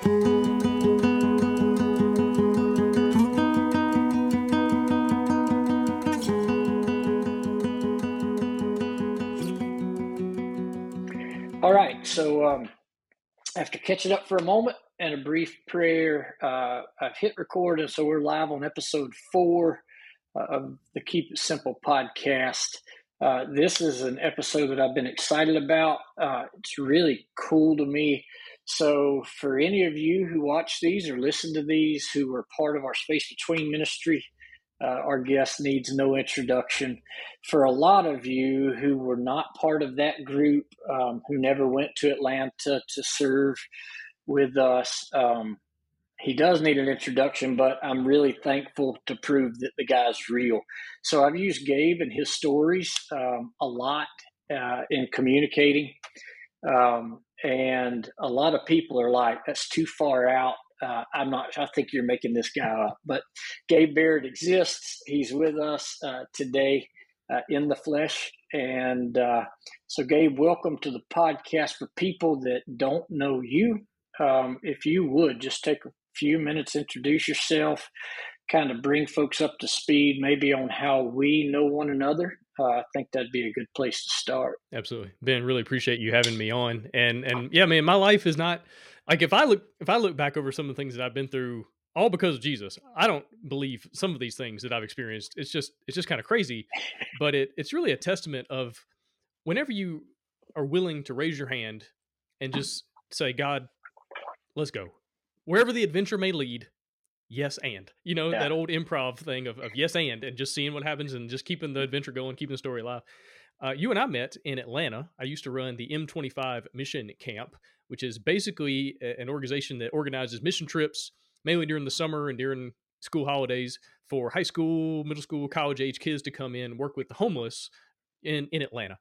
All right. So um, after catching up for a moment and a brief prayer, uh, I've hit record, and so we're live on episode four uh, of the Keep It Simple podcast. Uh, this is an episode that I've been excited about. Uh, it's really cool to me. So, for any of you who watch these or listen to these who are part of our Space Between ministry, uh, our guest needs no introduction. For a lot of you who were not part of that group, um, who never went to Atlanta to serve with us, um, he does need an introduction, but I'm really thankful to prove that the guy's real. So I've used Gabe and his stories um, a lot uh, in communicating. Um, and a lot of people are like, that's too far out. Uh, I'm not, I think you're making this guy up. But Gabe Barrett exists. He's with us uh, today uh, in the flesh. And uh, so, Gabe, welcome to the podcast for people that don't know you. Um, if you would just take a few minutes, introduce yourself, kind of bring folks up to speed, maybe on how we know one another. Uh, I think that'd be a good place to start. Absolutely, Ben. Really appreciate you having me on. And and yeah, man, my life is not like if I look if I look back over some of the things that I've been through, all because of Jesus. I don't believe some of these things that I've experienced. It's just it's just kind of crazy, but it it's really a testament of whenever you are willing to raise your hand and just say, God, let's go wherever the adventure may lead yes and. You know yeah. that old improv thing of, of yes and and just seeing what happens and just keeping the adventure going keeping the story alive. Uh, you and i met in atlanta. I used to run the m25 mission camp which is basically an organization that organizes mission trips mainly during the summer and during school holidays for high school middle school college age kids to come in work with the homeless in, in atlanta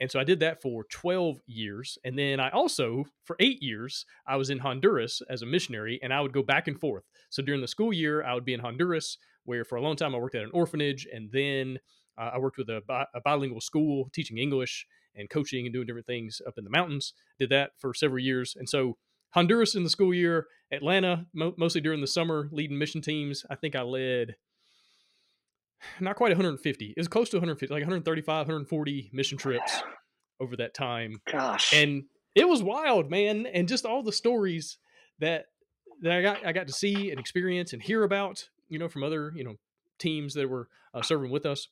and so I did that for 12 years. And then I also, for eight years, I was in Honduras as a missionary and I would go back and forth. So during the school year, I would be in Honduras, where for a long time I worked at an orphanage. And then uh, I worked with a, bi- a, bilingual school teaching English and coaching and doing different things up in the mountains. Did that for several years. And so Honduras in the school year, Atlanta, mo- mostly during the summer, leading mission teams. I think I led not quite 150. It was close to 150, like 135, 140 mission trips over that time. Gosh. And it was wild, man. And just all the stories that that I got I got to see and experience and hear about, you know, from other, you know, teams that were uh, serving with us.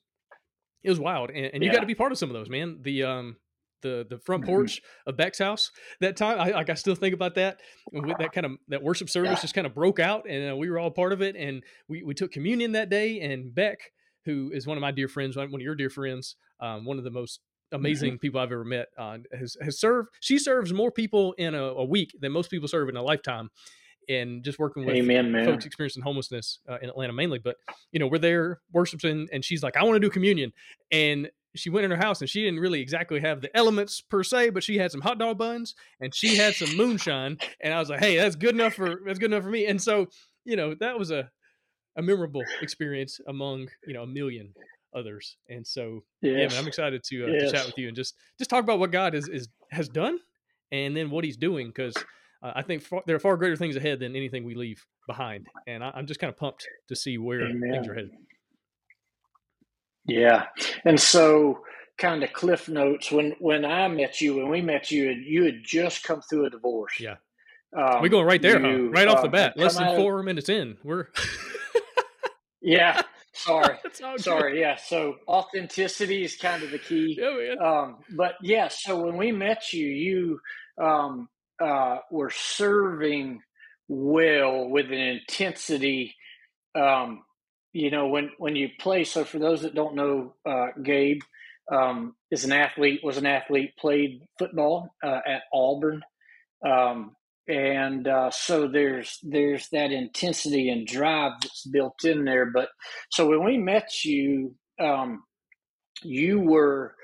It was wild. And, and you yeah. got to be part of some of those, man. The um the the front mm-hmm. porch mm-hmm. of Beck's house that time. I like I still think about that. With that kind of that worship service yeah. just kind of broke out, and uh, we were all part of it. And we we took communion that day. And Beck who is one of my dear friends, one of your dear friends, um, one of the most amazing mm-hmm. people I've ever met, uh, has has served. She serves more people in a, a, week than most people serve in a lifetime. And just working with Amen, folks experiencing homelessness uh, in Atlanta mainly, but you know we're there worshiping, and she's like, "I want to do communion," and she went in her house and she didn't really exactly have the elements per se, but she had some hot dog buns and she had some moonshine, and I was like, "Hey, that's good enough for that's good enough for me." And so, you know, that was a a memorable experience among you know a million others. And so, yes. yeah, man, I'm excited to, uh, yes. to, chat with you and just just talk about what God is, is has done, and then what He's doing because uh, I think far, there are far greater things ahead than anything we leave behind, and I, am just kind of pumped to see where Amen. things are headed. Yeah, and so kind of cliff notes when when I met you when we met you you had just come through a divorce. Yeah. Um, We're going right there, you, huh? right off the uh, bat. Less than four of, minutes in, we're yeah. Sorry. Sorry. Yeah. So authenticity is kind of the key. Yeah, um, but yeah, so when we met you, you um, uh, were serving well with an intensity. Um, you know, when when you play. So for those that don't know, uh, Gabe um, is an athlete. Was an athlete. Played football uh, at Auburn. Um, and uh, so there's there's that intensity and drive that's built in there. But so when we met you, um, you were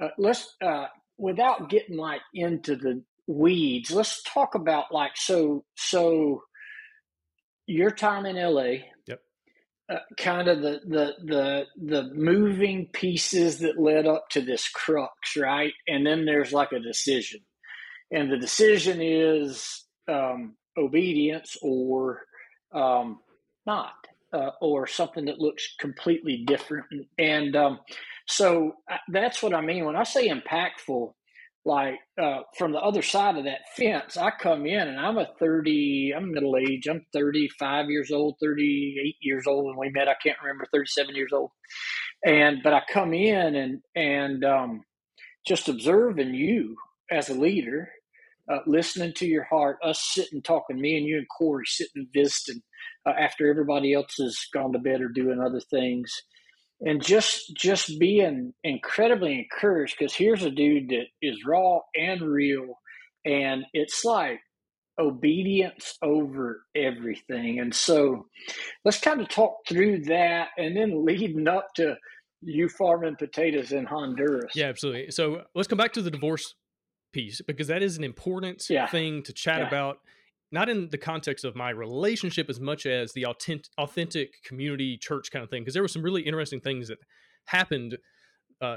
uh, let's uh, without getting like into the weeds. Let's talk about like so so your time in LA. Yep. Uh, kind of the, the the the moving pieces that led up to this crux, right? And then there's like a decision, and the decision is um, obedience or um, not, uh, or something that looks completely different. And um, so uh, that's what I mean when I say impactful. Like uh, from the other side of that fence, I come in and I'm a 30, I'm middle age, I'm 35 years old, 38 years old when we met. I can't remember, 37 years old. And, but I come in and, and, um, just observing you as a leader, uh, listening to your heart, us sitting talking, me and you and Corey sitting visiting uh, after everybody else has gone to bed or doing other things, and just just being incredibly encouraged because here's a dude that is raw and real, and it's like obedience over everything. And so let's kind of talk through that and then leading up to you farming potatoes in Honduras. Yeah, absolutely. So let's come back to the divorce piece because that is an important yeah. thing to chat yeah. about not in the context of my relationship as much as the authentic, authentic community church kind of thing because there were some really interesting things that happened uh,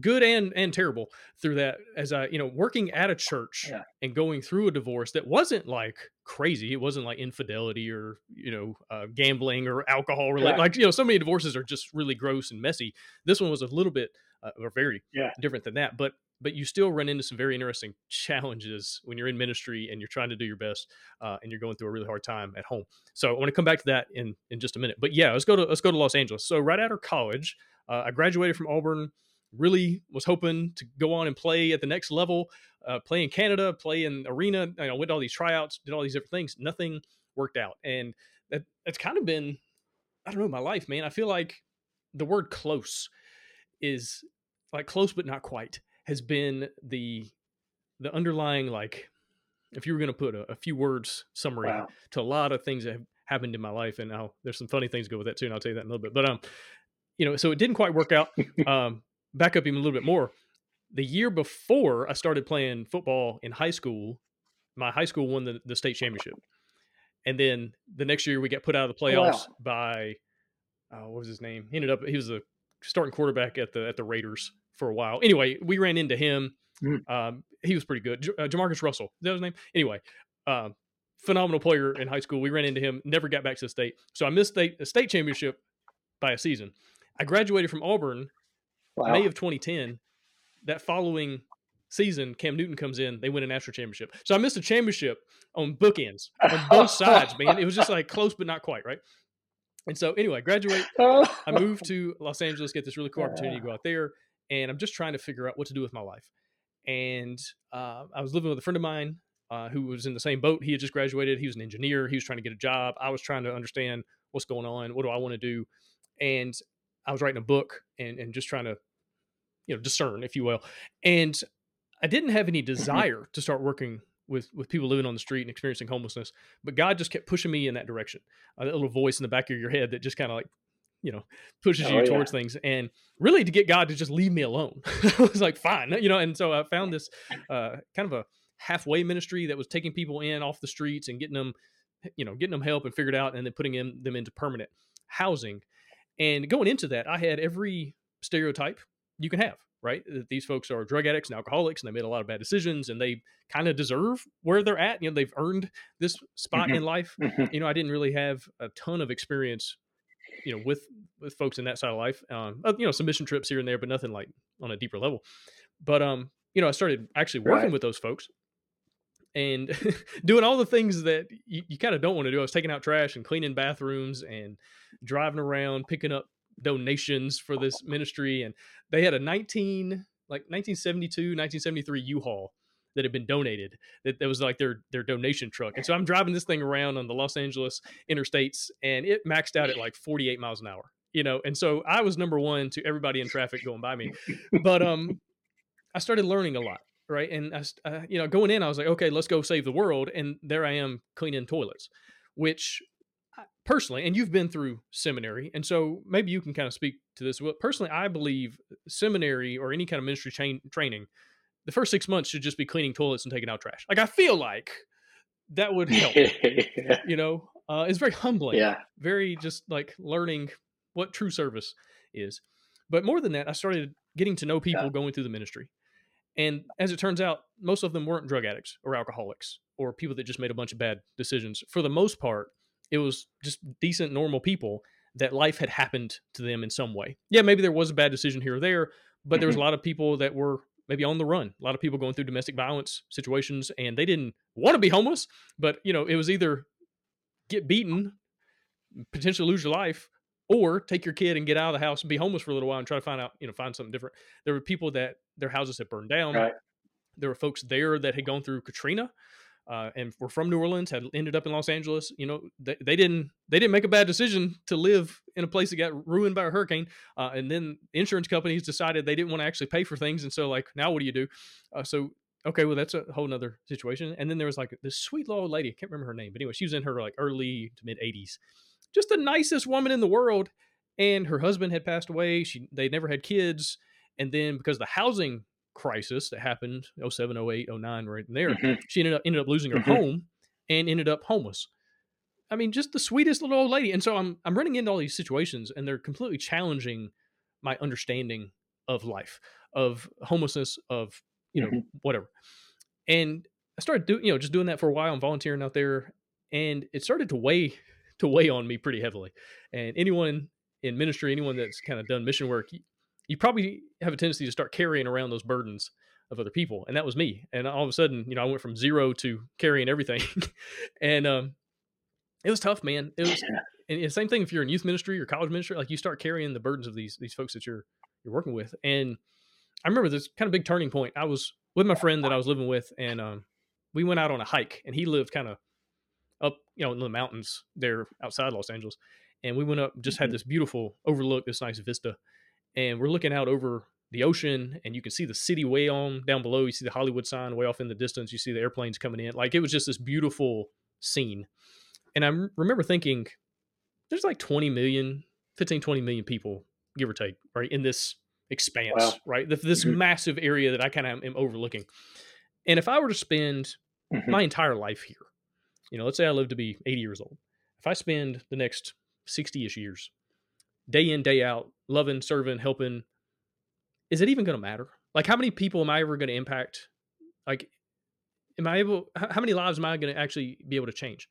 good and and terrible through that as i you know working at a church yeah. and going through a divorce that wasn't like crazy it wasn't like infidelity or you know uh, gambling or alcohol related yeah. like you know so many divorces are just really gross and messy this one was a little bit uh, or very yeah. different than that but but you still run into some very interesting challenges when you're in ministry and you're trying to do your best uh, and you're going through a really hard time at home so i want to come back to that in in just a minute but yeah let's go to let's go to los angeles so right after college uh, i graduated from auburn really was hoping to go on and play at the next level, uh, play in Canada, play in arena. Know, went to all these tryouts, did all these different things. Nothing worked out, and that that's kind of been, I don't know, my life, man. I feel like the word close is like close but not quite has been the the underlying like if you were going to put a, a, few words summary wow. to a lot of things that have happened in my life and now there's some funny things go with that too and i'll tell you that in a little bit but um you know so it didn't quite work out um back up even a little bit more. The year before I started playing football in high school, my high school won the, the state championship. And then the next year we got put out of the playoffs wow. by uh, what was his name? He ended up he was a starting quarterback at the at the Raiders for a while. Anyway, we ran into him. Mm. Um, he was pretty good. J- uh, JaMarcus Russell, is that his name? Anyway, uh, phenomenal player in high school. We ran into him. Never got back to the state, so I missed state the state championship by a season. I graduated from Auburn Wow. May of 2010, that following season, Cam Newton comes in, they win a national championship. So I missed a championship on bookends on both sides, man. It was just like close, but not quite, right? And so anyway, graduate. I moved to Los Angeles, get this really cool opportunity to go out there, and I'm just trying to figure out what to do with my life. And uh, I was living with a friend of mine uh, who was in the same boat. He had just graduated. He was an engineer. He was trying to get a job. I was trying to understand what's going on. What do I want to do? And I was writing a book and, and just trying to, you know, discern, if you will. And I didn't have any mm-hmm. desire to start working with with people living on the street and experiencing homelessness, but God just kept pushing me in that direction. A little voice in the back of your head that just kind of like, you know, pushes oh, you towards yeah. things, and really to get God to just leave me alone. I was like, fine, you know. And so I found this uh, kind of a halfway ministry that was taking people in off the streets and getting them, you know, getting them help and figured out, and then putting in, them into permanent housing. And going into that, I had every stereotype you can have, right? That these folks are drug addicts and alcoholics and they made a lot of bad decisions and they kind of deserve where they're at. You know, they've earned this spot mm-hmm. in life. Mm-hmm. You know, I didn't really have a ton of experience, you know, with with folks in that side of life. Um, uh, you know, some mission trips here and there, but nothing like on a deeper level. But um, you know, I started actually working right. with those folks and doing all the things that you, you kind of don't want to do. I was taking out trash and cleaning bathrooms and driving around picking up donations for this ministry. And they had a 19 like 1972, 1973 U-Haul that had been donated. That, that was like their their donation truck. And so I'm driving this thing around on the Los Angeles interstates, and it maxed out at like 48 miles an hour. You know, and so I was number one to everybody in traffic going by me. But um, I started learning a lot right? And I, uh, you know, going in, I was like, okay, let's go save the world, and there I am cleaning toilets, which personally, and you've been through seminary, and so maybe you can kind of speak to this. Well, personally, I believe seminary or any kind of ministry chain, training, the first six months should just be cleaning toilets and taking out trash. Like I feel like that would help. yeah. You know, uh, it's very humbling. Yeah. Very just like learning what true service is. But more than that, I started getting to know people yeah. going through the ministry And as it turns out, most of them weren't drug addicts or alcoholics or people that just made a bunch of bad decisions. For the most part, it was just decent, normal people that life had happened to them in some way. Yeah, maybe there was a bad decision here or there, but there was a Mm-hmm. lot of people that were maybe on the run. A lot of people going through domestic violence situations, and they didn't want to be homeless, but you know, it was either get beaten, potentially lose your life, or take your kid and get out of the house and be homeless for a little while and try to find out, you know, find something different. There were people that their houses had burned down. Right. There were folks there that had gone through Katrina. Uh, and were from New Orleans, had ended up in Los Angeles. You know, they, they didn't they didn't make a bad decision to live in a place that got ruined by a hurricane. Uh, and then insurance companies decided they didn't want to actually pay for things, and so like now what do you do? Uh, so okay, well that's a whole nother situation. And then there was like this sweet little old lady, I can't remember her name, but anyway, she was in her like early to mid 80s, just the nicest woman in the world. And her husband had passed away. She they never had kids, and then because the housing crisis that happened 07 08 09 right there Mhm. she ended up ended up losing her Mhm. home and ended up homeless i mean just the sweetest little old lady and so i'm i'm running into all these situations and they're completely challenging my understanding of life of homelessness of you know Mhm. whatever and i started doing you know just doing that for a while and volunteering out there and it started to weigh to weigh on me pretty heavily and anyone in ministry anyone that's kind of done mission work you, probably have a tendency to start carrying around those burdens of other people and that was me and all of a sudden you know i went from zero to carrying everything and um it was tough man. It was and the same thing if you're in youth ministry or college ministry like you start carrying the burdens of these these folks that you're you're working with and i remember this kind of big turning point. I was with my friend that i was living with and um we went out on a hike and he lived kind of up you know in the mountains there outside los angeles and we went up just had Mhm. this beautiful overlook this nice vista and we're looking out over the ocean and you can see the city way on down below you see the hollywood sign way off in the distance you see the airplanes coming in like it was just this beautiful scene and i remember thinking there's like 20 million 15 20 million people give or take right in this expanse Wow. right Th- this Mhm. massive area that i kind of am overlooking and if i were to spend Mhm. my entire life here you know let's say i live to be 80 years old if i spend the next 60ish years day in day out loving serving helping is it even going to matter? Like how many people am i ever going to impact? Like am i able how many lives am i going to actually be able to change?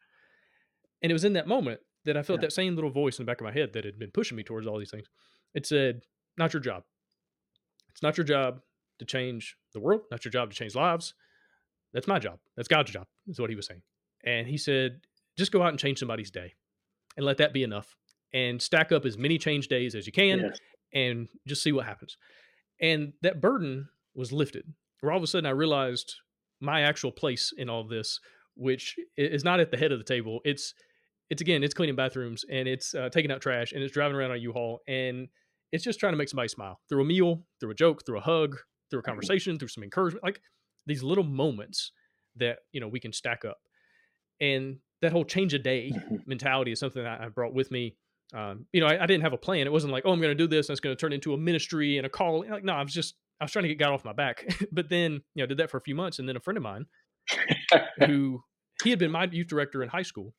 And it was in that moment that i felt Yeah. that same little voice in the back of my head that had been pushing me towards all these things. It said not your job. It's not your job to change the world not your job to change lives. That's my job. That's god's job is what he was saying. And he said just go out and change somebody's day and let that be enough and stack up as many change days as you can Yes. and just see what happens. And that burden was lifted. Where all of a sudden I realized my actual place in all this, which is not at the head of the table. It's it's again, it's cleaning bathrooms and it's uh, taking out trash and it's driving around on U-Haul and it's just trying to make somebody smile through a meal, through a joke, through a hug, through a conversation, through some encouragement, like these little moments that you know we can stack up. And that whole change a day Mhm. mentality is something that I brought with me. Um, you know, I, I didn't have a plan. It wasn't like, oh, I'm going to do this and it's going to turn into a ministry and a call. Like, no, I was just, I was trying to get God off my back. but then, you know, did that for a few months. And then a friend of mine who he had been my youth director in high school,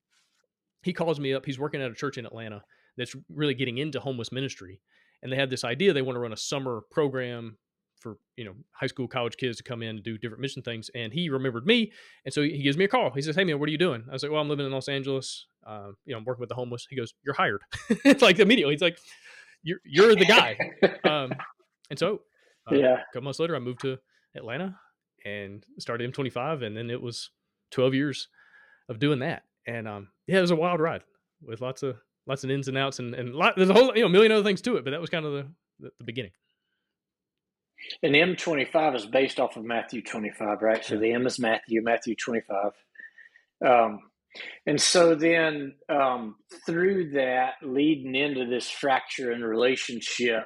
he calls me up. He's working at a church in Atlanta that's really getting into homeless ministry. And they had this idea they want to run a summer program for you know high school college kids to come in and do different mission things and he remembered me and so he gives me a call he says hey man what are you doing i was like well i'm living in los angeles uh, you know i'm working with the homeless he goes you're hired it's like immediately he's like you're you're the guy um, and so uh, yeah. a couple months later i moved to atlanta and started m25 and then it was 12 years of doing that and um, yeah it was a wild ride with lots of lots of ins and outs and and lot, there's a whole you know million other things to it but that was kind of the the, the beginning And M twenty five is based off of Matthew twenty five, right? So the M is Matthew, Matthew twenty five. Um, and so then um, through that, leading into this fracture in relationship,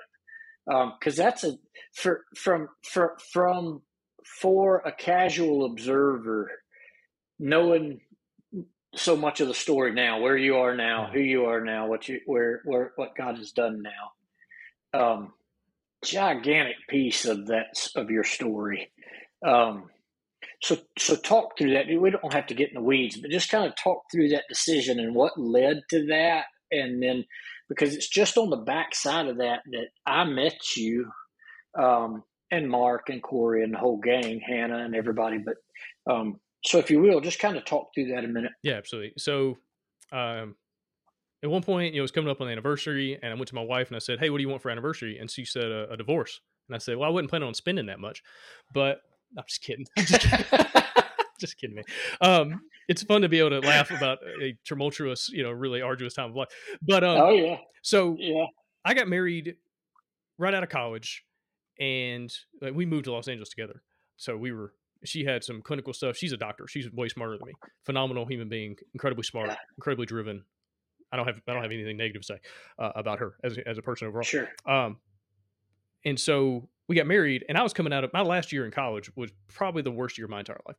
because that's a for from for, from for a casual observer, knowing so much of the story now, where you are now, who you are now, what you where where what God has done now. Um, gigantic piece of that of your story. Um, so so talk through that. We don't have to get in the weeds, but just kind of talk through that decision and what led to that, and then because it's just on the back side of that that I met you. Um, and Mark and Corey and the whole gang, Hannah and everybody. But um, so, if you will, just kind of talk through that a minute. Yeah, absolutely. So, um, at one point, you know, it was coming up on the anniversary, and I went to my wife and I said, "Hey, what do you want for anniversary?" And she said, "A, a divorce." And I said, "Well, I wasn't planning on spending that much, but I'm just kidding. I'm just kidding. just kidding me. Um, it's fun to be able to laugh about a tumultuous, you know, really arduous time of life. But um, oh yeah, so yeah, I got married right out of college, and like, we moved to Los Angeles together. So we were. She had some clinical stuff. She's a doctor. She's way smarter than me. Phenomenal human being, incredibly smart, incredibly driven. I don't have I don't have anything negative to say uh, about her as as a person overall. Sure. Um, and so we got married, and I was coming out of my last year in college was probably the worst year of my entire life.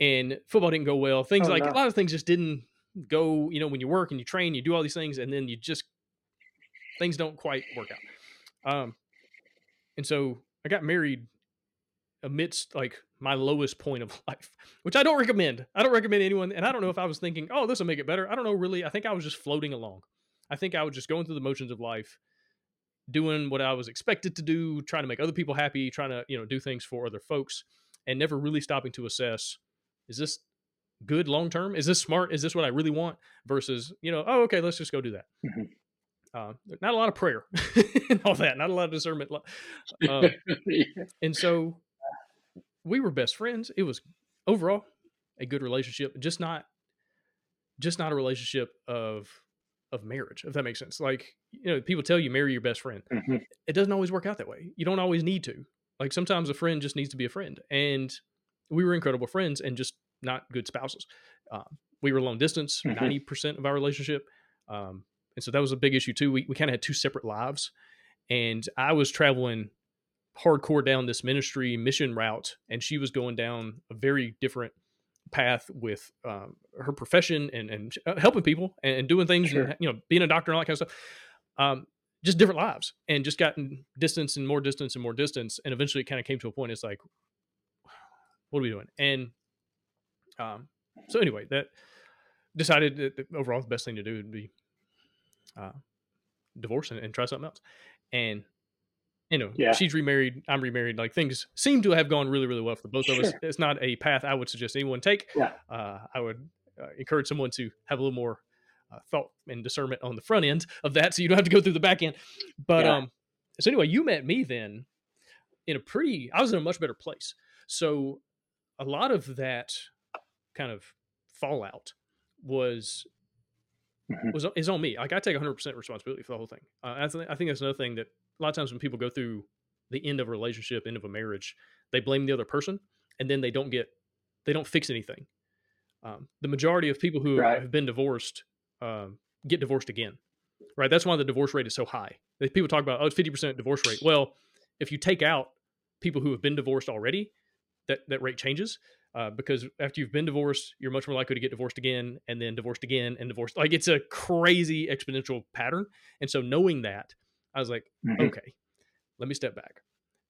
And football didn't go well. Things Oh, like no. a lot of things just didn't go. You know, when you work and you train, you do all these things, and then you just things don't quite work out. Um, and so I got married amidst like my lowest point of life, which I don't recommend. I don't recommend anyone. And I don't know if I was thinking, oh, this will make it better. I don't know really. I think I was just floating along. I think I was just going through the motions of life, doing what I was expected to do, trying to make other people happy, trying to, you know, do things for other folks, and never really stopping to assess, is this good long term? Is this smart? Is this what I really want? Versus, you know, oh, okay, let's just go do that. Mhm. Uh, not a lot of prayer and all that, not a lot of discernment. Um, and so we were best friends. It was overall a good relationship, just not just not a relationship of of marriage, if that makes sense. Like, you know, people tell you marry your best friend. Mhm. It doesn't always work out that way. You don't always need to. Like sometimes a friend just needs to be a friend. And we were incredible friends and just not good spouses. Um, we were long distance, Mhm. 90 percent of our relationship. Um, and so that was a big issue too. We, we kind of had two separate lives. And I was traveling hardcore down this ministry mission route, and she was going down a very different path with um, her profession and, and uh, helping people and, and doing things, Sure. and, you know, being a doctor and all that kind of stuff. Um, just different lives, and just gotten distance and more distance and more distance, and eventually it kind of came to a point. It's like, what are we doing? And um, so anyway, that decided that that overall the best thing to do would be uh, divorce and, and try something else. And you know, Yeah. she's remarried, I'm remarried. Like things seem to have gone really, really well for the both of us. It's not a path I would suggest anyone take. Yeah. Uh, I would uh, encourage someone to have a little more uh, thought and discernment on the front end of that, so you don't have to go through the back end. But Yeah. um, so anyway, you met me then in a pretty. I was in a much better place. So a lot of that kind of fallout was Mhm. was is on me. Like I take 100 percent responsibility for the whole thing. Uh, I, th- I think that's another thing that a lot of times when people go through the end of a relationship, end of a marriage, they blame the other person, and then they don't get they don't fix anything. Um, the majority of people who Right. have been divorced um, get divorced again, right? That's why the divorce rate is so high. People talk about oh, it's 50 percent divorce rate. Well, if you take out people who have been divorced already, that that rate changes. Uh, because after you've been divorced, you're much more likely to get divorced again, and then divorced again, and divorced. Like it's a crazy exponential pattern. And so knowing that, I was like, Mhm. okay, let me step back.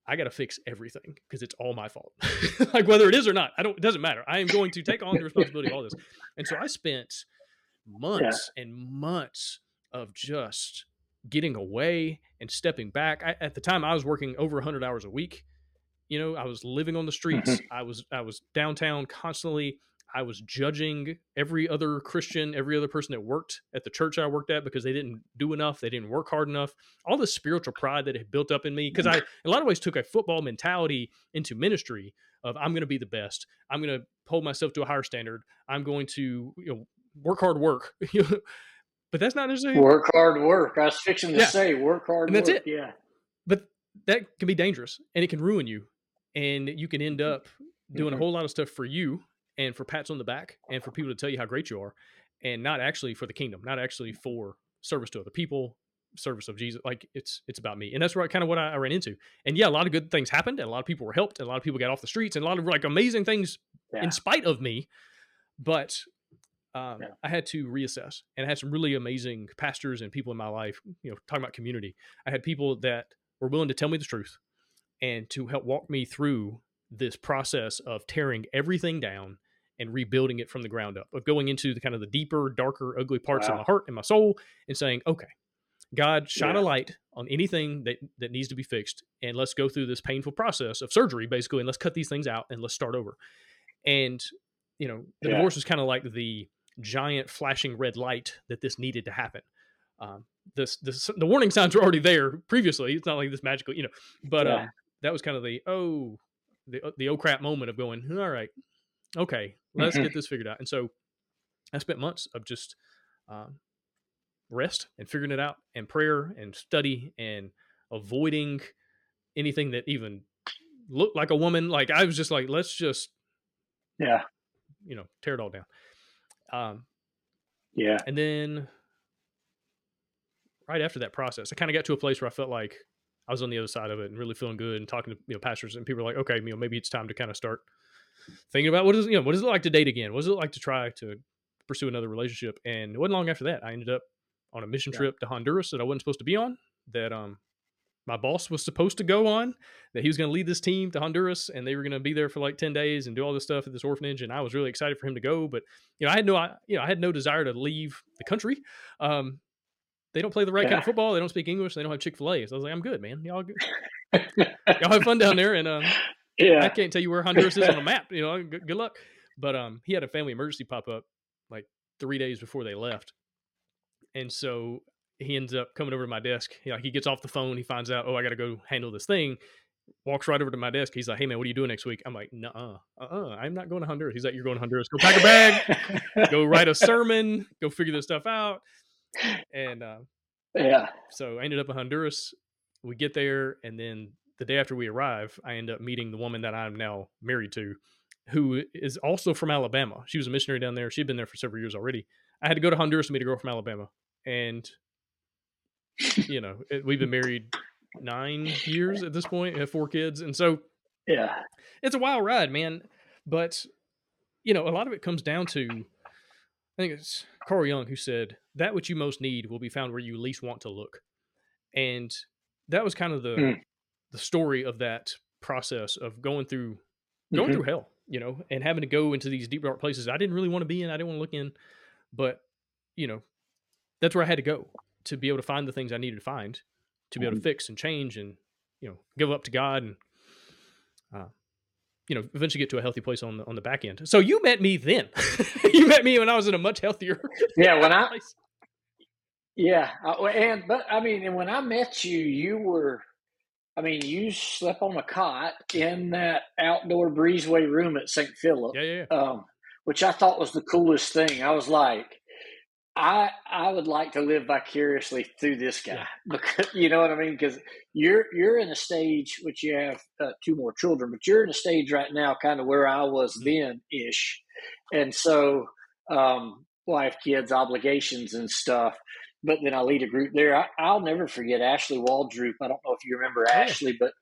I got to fix everything because it's all my fault. like whether it is or not, I don't. It doesn't matter. I am going to take on the responsibility of all this. And so I spent months and months of just getting away and stepping back. I, at the time, I was working over 100 hours a week. You know, I was living on the streets. I was I was downtown constantly. I was judging every other Christian, every other person that worked at the church I worked at because they didn't do enough, they didn't work hard enough. All the spiritual pride that had built up in me because I, in a lot of ways, took a football mentality into ministry of I'm going to be the best. I'm going to hold myself to a higher standard. I'm going to you know work hard, work. but that's not necessarily Work hard, work. I was fixing to Yeah. say, work hard, And that's work. it. Yeah. but that can be dangerous and it can ruin you and you can end up doing a Mhm. whole lot of stuff for you and for pats on the back and for people to tell you how great you are and not actually for the kingdom not actually for service to other people service of jesus like it's it's about me and that's right kind of what I, I ran into and yeah a lot of good things happened and a lot of people were helped and a lot of people got off the streets and a lot of like amazing things Yeah. in spite of me but um, Yeah. I had to reassess, and I had some really amazing pastors and people in my life. You know, talking about community, I had people that were willing to tell me the truth and to help walk me through this process of tearing everything down and rebuilding it from the ground up, of going into the kind of the deeper, darker, ugly parts of my heart and my soul, and saying, okay, God, shine Yeah. a light on anything that that needs to be fixed, and let's go through this painful process of surgery, basically, and let's cut these things out and let's start over. And you know, the Yeah. divorce was kind of like the giant flashing red light that this needed to happen. Um, this, this the warning signs were already there previously. It's not like this magical, you know, but Yeah. um, that was kind of the oh the the oh crap moment of going all right okay let's Mhm. get this figured out and so i spent months of just um, rest and figuring it out and prayer and study and avoiding anything that even looked like a woman like i was just like let's just Yeah. you know tear it all down um, Yeah. and then right after that process, I kind of got to a place where I felt like I was on the other side of it and really feeling good and talking to you know pastors and people were like, okay, you know, maybe it's time to kind of start thinking about what is you know what is it like to date again? What is it like to try to pursue another relationship? And it wasn't long after that I ended up on a mission Yeah. trip to Honduras that I wasn't supposed to be on. That um my boss was supposed to go on. That he was going to lead this team to Honduras and they were going to be there for like ten days and do all this stuff at this orphanage. And I was really excited for him to go, but you know I had no I, you know I had no desire to leave the country. Um, they don't play the right kind of football. They don't speak English. They don't have Chick Fil A. So I was like, I'm good, man. Y'all, good. y'all have fun down there. And um, I can't tell you where Honduras is on a map. You know, good, good luck. But um, he had a family emergency pop up like three days before they left, and so he ends up coming over to my desk. He, like he gets off the phone. He finds out, oh, I got to go handle this thing. Walks right over to my desk. He's like, "Hey man, what are you doing next week?" I'm like, "Nuh, uh, uh, I'm not going to Honduras." He's like, "You're going to Honduras. Go pack a bag. go write a sermon. Go figure this stuff out." And uh, yeah. so I ended up in Honduras. We get there, and then the day after we arrive, I end up meeting the woman that I'm now married to, who is also from Alabama. She was a missionary down there. She'd been there for several years already. I had to go to Honduras to meet a girl from Alabama, and you know it, we've been married nine years at this point. Have four kids, and so Yeah. it's a wild ride, man. But you know, a lot of it comes down to I think it's Carl Jung who said that which you most need will be found where you least want to look, and that was kind of the Mm. the story of that process of going through going Mhm. through hell, you know, and having to go into these deep dark places I didn't really want to be in, I didn't want to look in, but you know, that's where I had to go to be able to find the things I needed to find, to be able to Mhm. fix and change and you know give up to God and uh, you know eventually get to a healthy place on the on the back end. So you met me then. you met me when I was in a much healthier Yeah. When I, place. Yeah. And, but I mean, and when I met you, you were, I mean, you slept on a cot in that outdoor breezeway room at St. Philip. Yeah, yeah, yeah. um, which I thought was the coolest thing. I was like, I I would like to live vicariously through this guy Yeah. because you know what I mean. Because you're you're in a stage which you have uh, two more children, but you're in a stage right now, kind of where I was Mhm. then ish, and so um, wife, kids, obligations, and stuff. But then I lead a group there. I, I'll never forget Ashley Waldroop. I don't know if you remember yeah. Ashley, but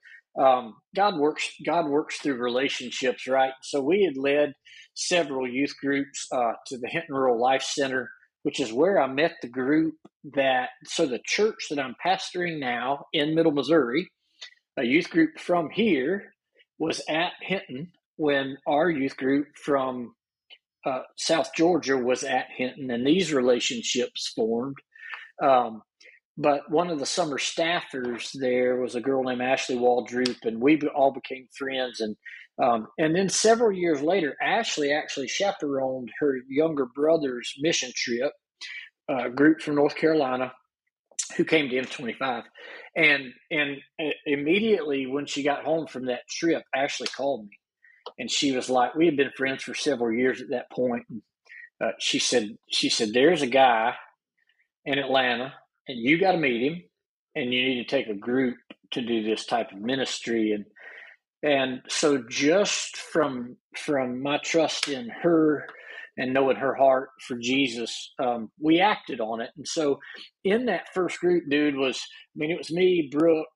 um, God works. God works through relationships, right? So we had led several youth groups uh, to the Hinton Rural Life Center, which is where I met the group that. So the church that I'm pastoring now in Middle Missouri, a youth group from here, was at Hinton when our youth group from uh, South Georgia was at Hinton, and these relationships formed. Um, but one of the summer staffers there was a girl named Ashley Waldroop, and we all became friends. And um, and then several years later, Ashley actually chaperoned her younger brother's mission trip, a group from North Carolina, who came to M25. And and uh, immediately when she got home from that trip, Ashley called me, and she was like, "We had been friends for several years at that point." And, uh, she said, "She said there's a guy in Atlanta, and you got to meet him, and you need to take a group to do this type of ministry." And and so just from from my trust in her and knowing her heart for Jesus, um, we acted on it. And so in that first group, dude, was I mean, it was me, Brooke,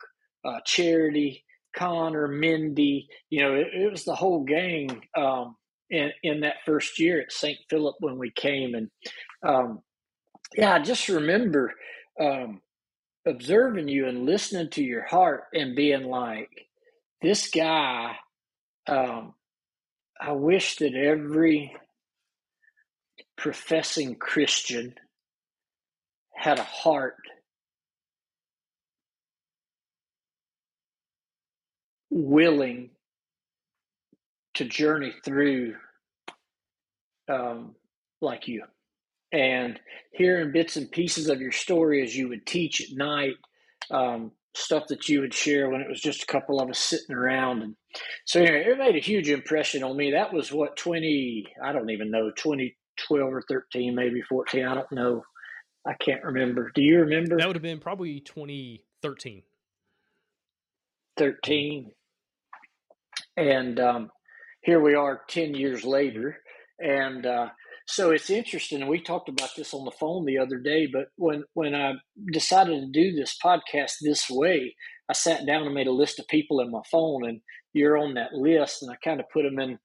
uh, Charity, Connor, Mindy. You know, it, it was the whole gang um, in in that first year at St. Philip when we came. And um, yeah, I just remember um, observing you and listening to your heart and being like, this guy, um, I wish that every professing Christian had a heart willing to journey through um, like you and hearing bits and pieces of your story as you would teach at night um, stuff that you would share when it was just a couple of us sitting around. And so anyway it made a huge impression on me. That was what 20 i don't even know 2012 or 13 maybe 14 i don't know. I can't remember. Do you remember? That would have been probably 2013 13 and um, here we are 10 years later and uh, so it's interesting and we talked about this on the phone the other day but when when i decided to do this podcast this way i sat down and made a list of people in my phone and you're on that list and i kind of put them in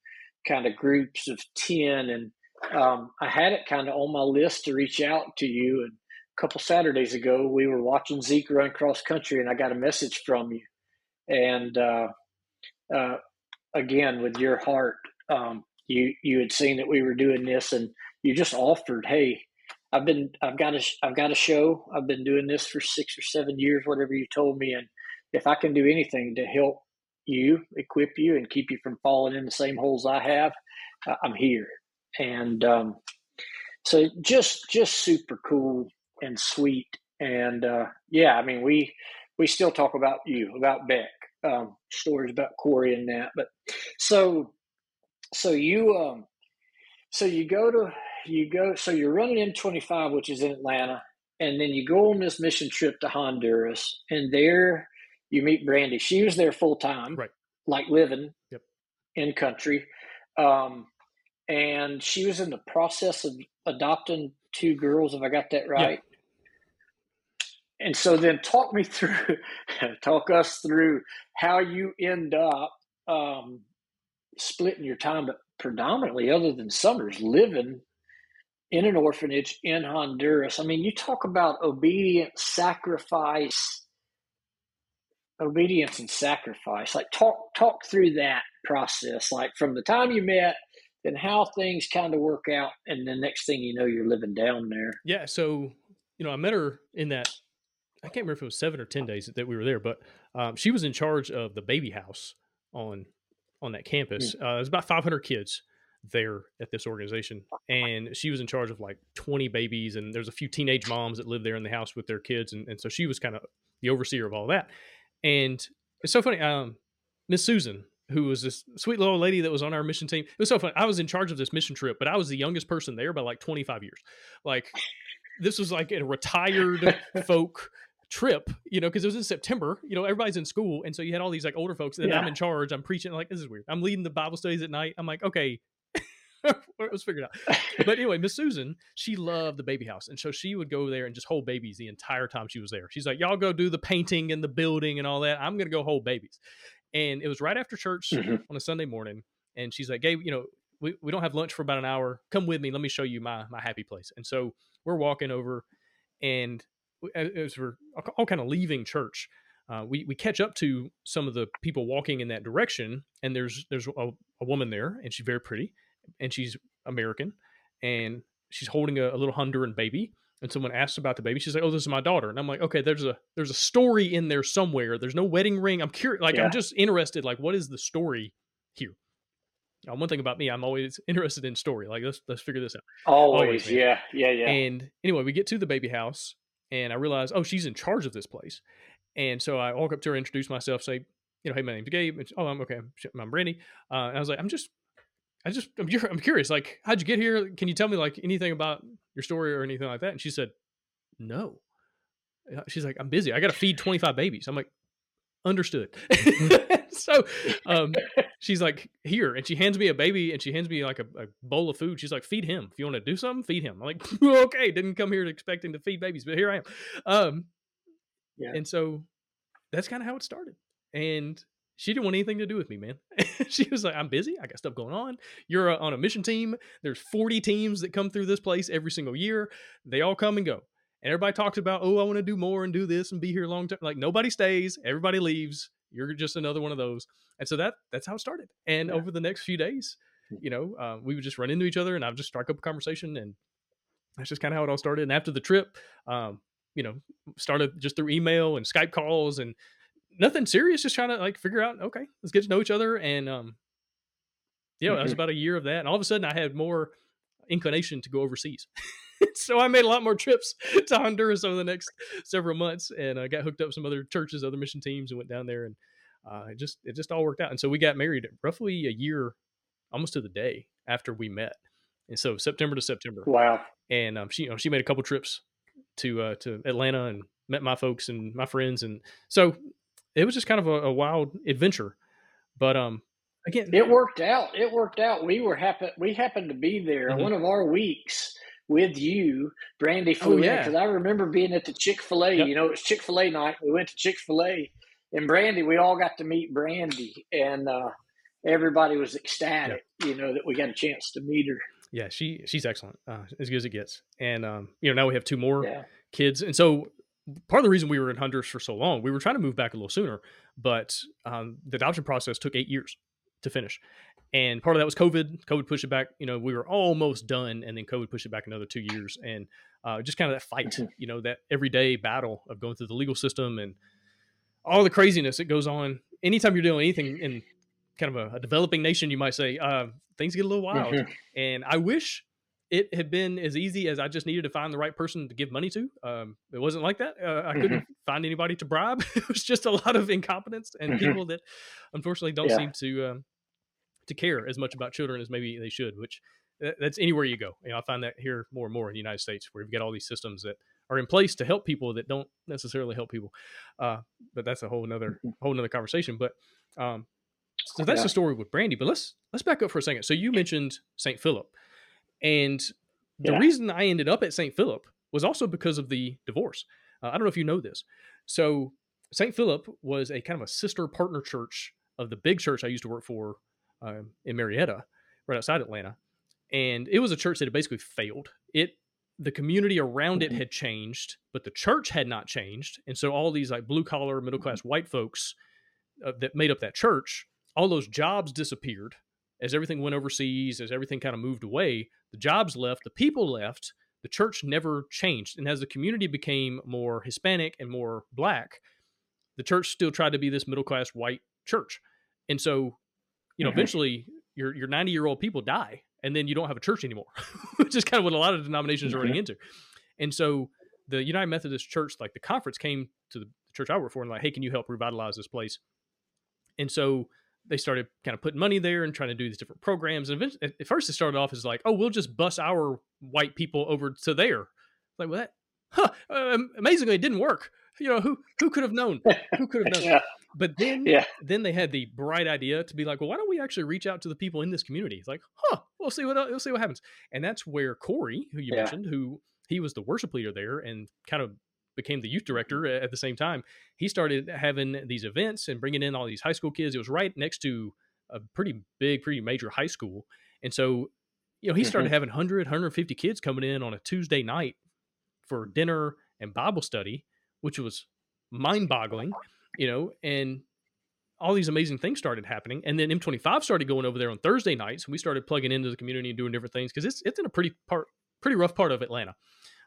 kind of groups of 10 and um, i had it kind of on my list to reach out to you and a couple saturdays ago we were watching zeke run cross country and i got a message from you. And uh, uh, again with your heart um, you you had seen that we were doing this and you just offered hey i've been i've got a i've got a show. I've been doing this for six or seven years whatever you told me. And if i can do anything to help you equip you and keep you from falling in the same holes i have i'm here. And um, so just just super cool and sweet. And uh, yeah i mean we we still talk about you about beck um, stories about corey and that but so so you um so you go to you go so you're running M25 which is in Atlanta and then you go on this mission trip to Honduras and there you meet Brandy. She was there full time, right? Like living yep. in country. Um, and she was in the process of adopting two girls, if I got that right. And so then talk me through, talk us through how you end up um, splitting your time, but predominantly, other than summers, living in an orphanage in Honduras. I mean, you talk about obedience, sacrifice, obedience and sacrifice. Like talk talk through that process, like from the time you met and how things kind of work out, and the next thing you know, you're living down there. Yeah. So you know, I met her in that. I can't remember if it was seven or ten days that we were there, but um, she was in charge of the baby house on on that campus. Mm. Uh, there's about 500 kids there at this organization, and she was in charge of like 20 babies, and there's a few teenage moms that live there in the house with their kids, and, and so she was kind of the overseer of all that. And it's so funny, um, Miss Susan, who was this sweet little lady that was on our mission team. It was so funny. I was in charge of this mission trip, but I was the youngest person there by like 25 years. Like this was like a retired folk trip, you know, because it was in September. You know, everybody's in school, and so you had all these like older folks. And yeah. I'm in charge. I'm preaching. Like this is weird. I'm leading the Bible studies at night. I'm like, okay, it was figured out. But anyway, Miss Susan, she loved the baby house, and so she would go there and just hold babies the entire time she was there. She's like, y'all go do the painting and the building and all that. I'm gonna go hold babies. And it was right after church mm-hmm. on a Sunday morning, and she's like, Gabe, you know. We, we don't have lunch for about an hour. Come with me. Let me show you my my happy place. And so we're walking over, and as we're all kind of leaving church, uh, we we catch up to some of the people walking in that direction, and there's there's a, a, woman there, and she's very pretty, and she's American, and she's holding a, a, little Honduran baby. And someone asks about the baby. She's like, "Oh, this is my daughter." And I'm like, "Okay, there's a there's a story in there somewhere. There's no wedding ring. I'm curious. Like, yeah. I'm just interested. Like, what is the story here?" Uh, one thing about me, I'm always interested in story. Like, let's let's figure this out. Always, always yeah, yeah, yeah. And anyway, we get to the baby house, and I realized, oh, she's in charge of this place. And so I walk up to her, introduce myself, say, you know, hey, my name's Gabe. Oh, I'm okay. I'm Brandy. Uh, and I was like, I'm just, I just, I'm, I'm curious. Like, how'd you get here? Can you tell me like anything about your story or anything like that? And she said, no. Uh, she's like, I'm busy. I got to feed 25 babies. I'm like, understood. so um, she's like, here. And she hands me a baby and she hands me like a, a, bowl of food. She's like, feed him. If you want to do something, feed him. I'm like, okay, didn't come here expecting to feed babies, but here I am. Um, yeah. And so that's kind of how it started. And she didn't want anything to do with me, man. she was like, I'm busy. I got stuff going on. You're uh, on a mission team. There's 40 teams that come through this place every single year. They all come and go. And everybody talks about, oh, I want to do more and do this and be here long term. Like nobody stays, everybody leaves. You're just another one of those. And so that that's how it started. And yeah. over the next few days, you know, uh, we would just run into each other and I would just strike up a conversation. And that's just kind of how it all started. And after the trip, um, you know, started just through email and Skype calls and nothing serious, just trying to like figure out, okay, let's get to know each other. And um, yeah, that was Mhm. about a year of that. And all of a sudden, I had more inclination to go overseas. so I made a lot more trips to Honduras over the next several months, and I got hooked up with some other churches, other mission teams, and went down there, and uh, it just it just all worked out. And so we got married roughly a year, almost to the day after we met. And so September to September, Wow. and um, she you know she made a couple trips to uh, to Atlanta and met my folks and my friends, and so it was just kind of a, a wild adventure. But um, again, It worked out. It worked out. We were happen. We happened to be there Mhm. one of our weeks with you. Brandy Oh, flew in yeah. because I remember being at the Chick Fil A. Yep. You know, it was Chick Fil A night. We went to Chick Fil A, and Brandy. We all got to meet Brandy, and uh, everybody was ecstatic. You know that we got a chance to meet her. yeah, she she's excellent, uh, as good as it gets. And um, you know now we have two more Yeah. kids, and so part of the reason we were in Honduras for so long, we were trying to move back a little sooner, but um, the adoption process took eight years to finish. And part of that was COVID. COVID pushed it back. You know, we were almost done, and then COVID pushed it back another two years. And uh, just kind of that fight, Mhm. you know, that everyday battle of going through the legal system and all the craziness that goes on. Anytime you're doing anything in kind of a, a developing nation, you might say uh, things get a little wild. Mhm. And I wish it had been as easy as I just needed to find the right person to give money to. Um, it wasn't like that. Uh, I couldn't find anybody to bribe. it was just a lot of incompetence and Mhm. people that unfortunately don't Yeah. seem to um, to care as much about children as maybe they should. Which that- that's anywhere you go. You know, I find that here more and more in the United States, where you've got all these systems that are in place to help people that don't necessarily help people. Uh, but that's a whole nother whole nother conversation. But um, so that's Yeah. the story with Brandy. But let's let's back up for a second. So you mentioned St. Philip, and the Yeah. reason I ended up at St. Philip was also because of the divorce. Uh, I don't know if you know this. So St. Philip was a kind of a sister partner church of the big church I used to work for um, in Marietta, right outside Atlanta, and it was a church that had basically failed. It the community around it Mhm. had changed, but the church had not changed, and so all these like blue collar, middle class white folks uh, that made up that church, all those jobs disappeared as everything went overseas, as everything kind of moved away. The jobs left, the people left, the church never changed, and as the community became more Hispanic and more black, the church still tried to be this middle class white church, and so you know eventually your your 90 year old people die and then you don't have a church anymore which is kind of what a lot of denominations are running into. And so the united methodist church like the conference came to the church i work for and like hey can you help revitalize this place? And so they started kind of putting money there and trying to do these different programs and eventually, at- first it started off as like oh we'll just bus our white people over to there like well that huh um, amazingly it didn't work you know who who could have known who could have known Yeah. but then Yeah. then they had the bright idea to be like, well, why don't we actually reach out to the people in this community? It's like, huh, we'll see what we'll see what happens. And that's where Corey, who you Yeah. mentioned, who he was the worship leader there and kind of became the youth director at the same time. He started having these events and bringing in all these high school kids. It was right next to a pretty big, pretty major high school, and so you know he started having 100, 150 kids coming in on a Tuesday night for dinner and Bible study, which was mind-boggling, you know, and all these amazing things started happening. And then M25 started going over there on Thursday nights, and we started plugging into the community and doing different things because it's it's in a pretty part, pretty rough part of Atlanta.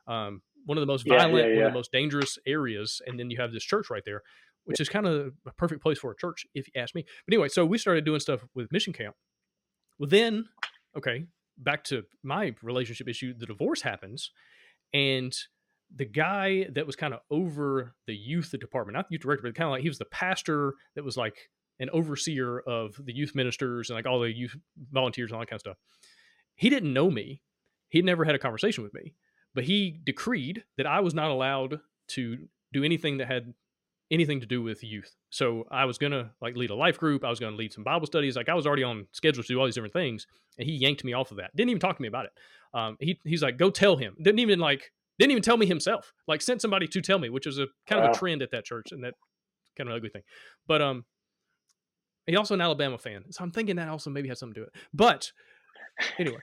Um, one of the most Yeah, violent, yeah, one of the most dangerous areas, and then you have this church right there, which is kind of a perfect place for a church, if you ask me. But anyway, so we started doing stuff with Mission Camp. Well, then, okay, back to my relationship issue. The divorce happens, and the guy that was kind of over the youth department, not the youth director, but kind of like he was the pastor that was like an overseer of the youth ministers and like all the youth volunteers and all that kind of stuff. He didn't know me. He'd never had a conversation with me, but he decreed that I was not allowed to do anything that had anything to do with youth. So I was gonna like lead a life group. I was gonna lead some Bible studies. Like I was already on schedule to do all these different things, and he yanked me off of that. Didn't even talk to me about it. Um, he he's like, go tell him. Didn't even like didn't even tell me himself. Like sent somebody to tell me, which was a kind of a trend at that church, and that kind of ugly thing. But um, he's also an Alabama fan, so I'm thinking that also maybe has something to do with it. But anyway,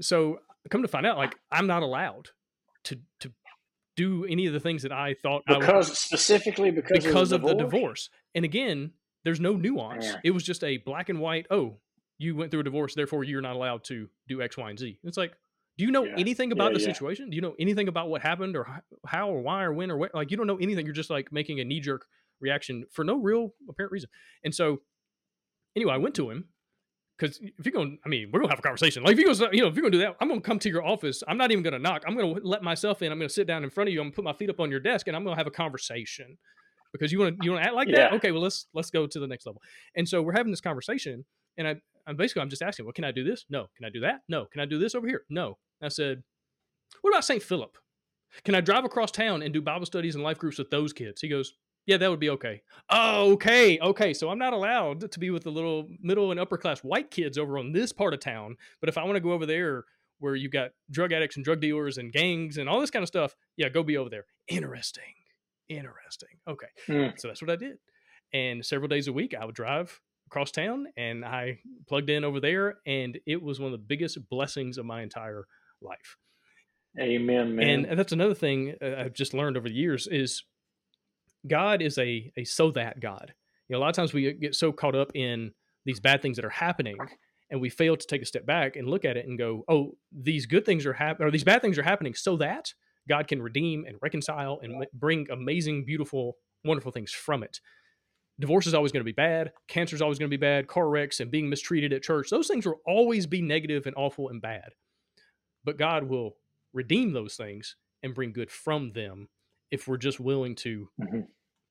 so come to find out, like I'm not allowed to to do any of the things that I thought I was Because specifically because, because of, of the the divorce. divorce. And again, there's no nuance. Yeah. It was just a black and white. Oh, you went through a divorce, therefore you're not allowed to do X, Y, and Z. It's like, do you know Yeah. anything about Yeah, the situation? Do you know anything about what happened or how or why or when or what? Like, you don't know anything. You're just like making a knee jerk reaction for no real apparent reason. And so, anyway, I went to him because if you're going, to, I mean, we're gonna have a conversation. Like if you go, you know, if you're gonna do that, I'm gonna come to your office. I'm not even gonna knock. I'm gonna let myself in. I'm gonna sit down in front of you. I'm gonna put my feet up on your desk, and I'm gonna have a conversation because you want to you want to act like yeah. that. Okay, well let's let's go to the next level. And so we're having this conversation, and I I'm basically I'm just asking, well, can I do this? No. Can I do that? No. Can I do this over here? No. I said, what about St. Philip? Can I drive across town and do Bible studies and life groups with those kids? He goes, yeah, that would be okay. Oh, okay, okay. So I'm not allowed to be with the little middle and upper class white kids over on this part of town. But if I want to go over there where you've got drug addicts and drug dealers and gangs and all this kind of stuff, yeah, go be over there. Interesting. Interesting. Okay. Mm. So that's what I did. And several days a week, I would drive across town and I plugged in over there. And it was one of the biggest blessings of my entire life. Amen, man. And that's another thing uh, I've just learned over the years is God is a a so that God. You know, a lot of times we get so caught up in these bad things that are happening, and we fail to take a step back and look at it and go, "Oh, these good things are happening, or these bad things are happening, so that God can redeem and reconcile and bring amazing, beautiful, wonderful things from it." Divorce is always going to be bad. Cancer is always going to be bad. Car wrecks and being mistreated at church; those things will always be negative and awful and bad. But God will redeem those things and bring good from them if we're just willing to mm-hmm.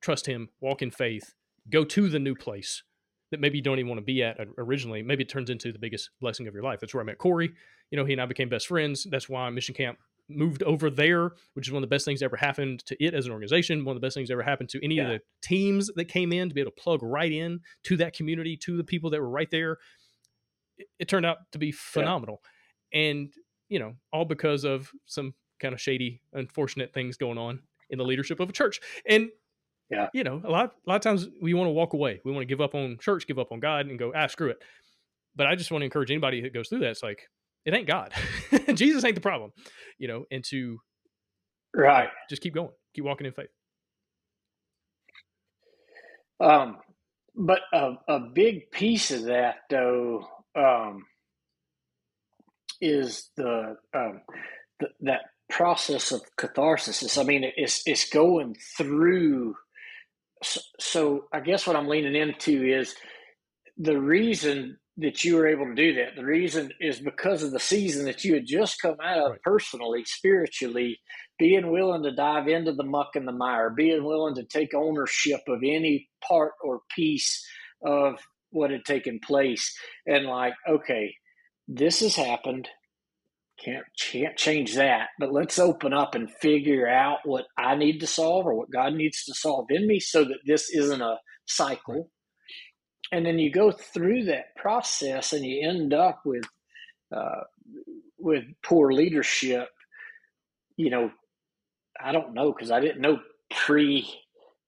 Trust him, walk in faith, go to the new place that maybe you don't even want to be at uh, originally. Maybe it turns into the biggest blessing of your life. That's where I met Corey. You know, he and I became best friends. That's why Mission Camp moved over there, which is one of the best things that ever happened to it as an organization. One of the best things that ever happened to any yeah. of the teams that came in to be able to plug right in to that community, to the people that were right there. It, it turned out to be phenomenal. Yeah. And, you know, all because of some kind of shady, unfortunate things going on in the leadership of a church. And yeah, you know, a lot a lot of times we want to walk away. We want to give up on church, give up on God, and go ah screw it. But I just want to encourage anybody that goes through that. It's like it ain't God. Jesus ain't the problem, you know, and to right just keep going, keep walking in faith. Um, but a, a big piece of that though um, is the, um, the that process of catharsis. I mean, it's it's going through. So, so, I guess what I'm leaning into is the reason that you were able to do that. The reason is because of the season that you had just come out of right. personally, spiritually, being willing to dive into the muck and the mire, being willing to take ownership of any part or piece of what had taken place, and like, okay, this has happened can't can't change that but let's open up and figure out what i need to solve or what god needs to solve in me so that this isn't a cycle. And then you go through that process and you end up with uh, with poor leadership. You know i don't know because i didn't know pre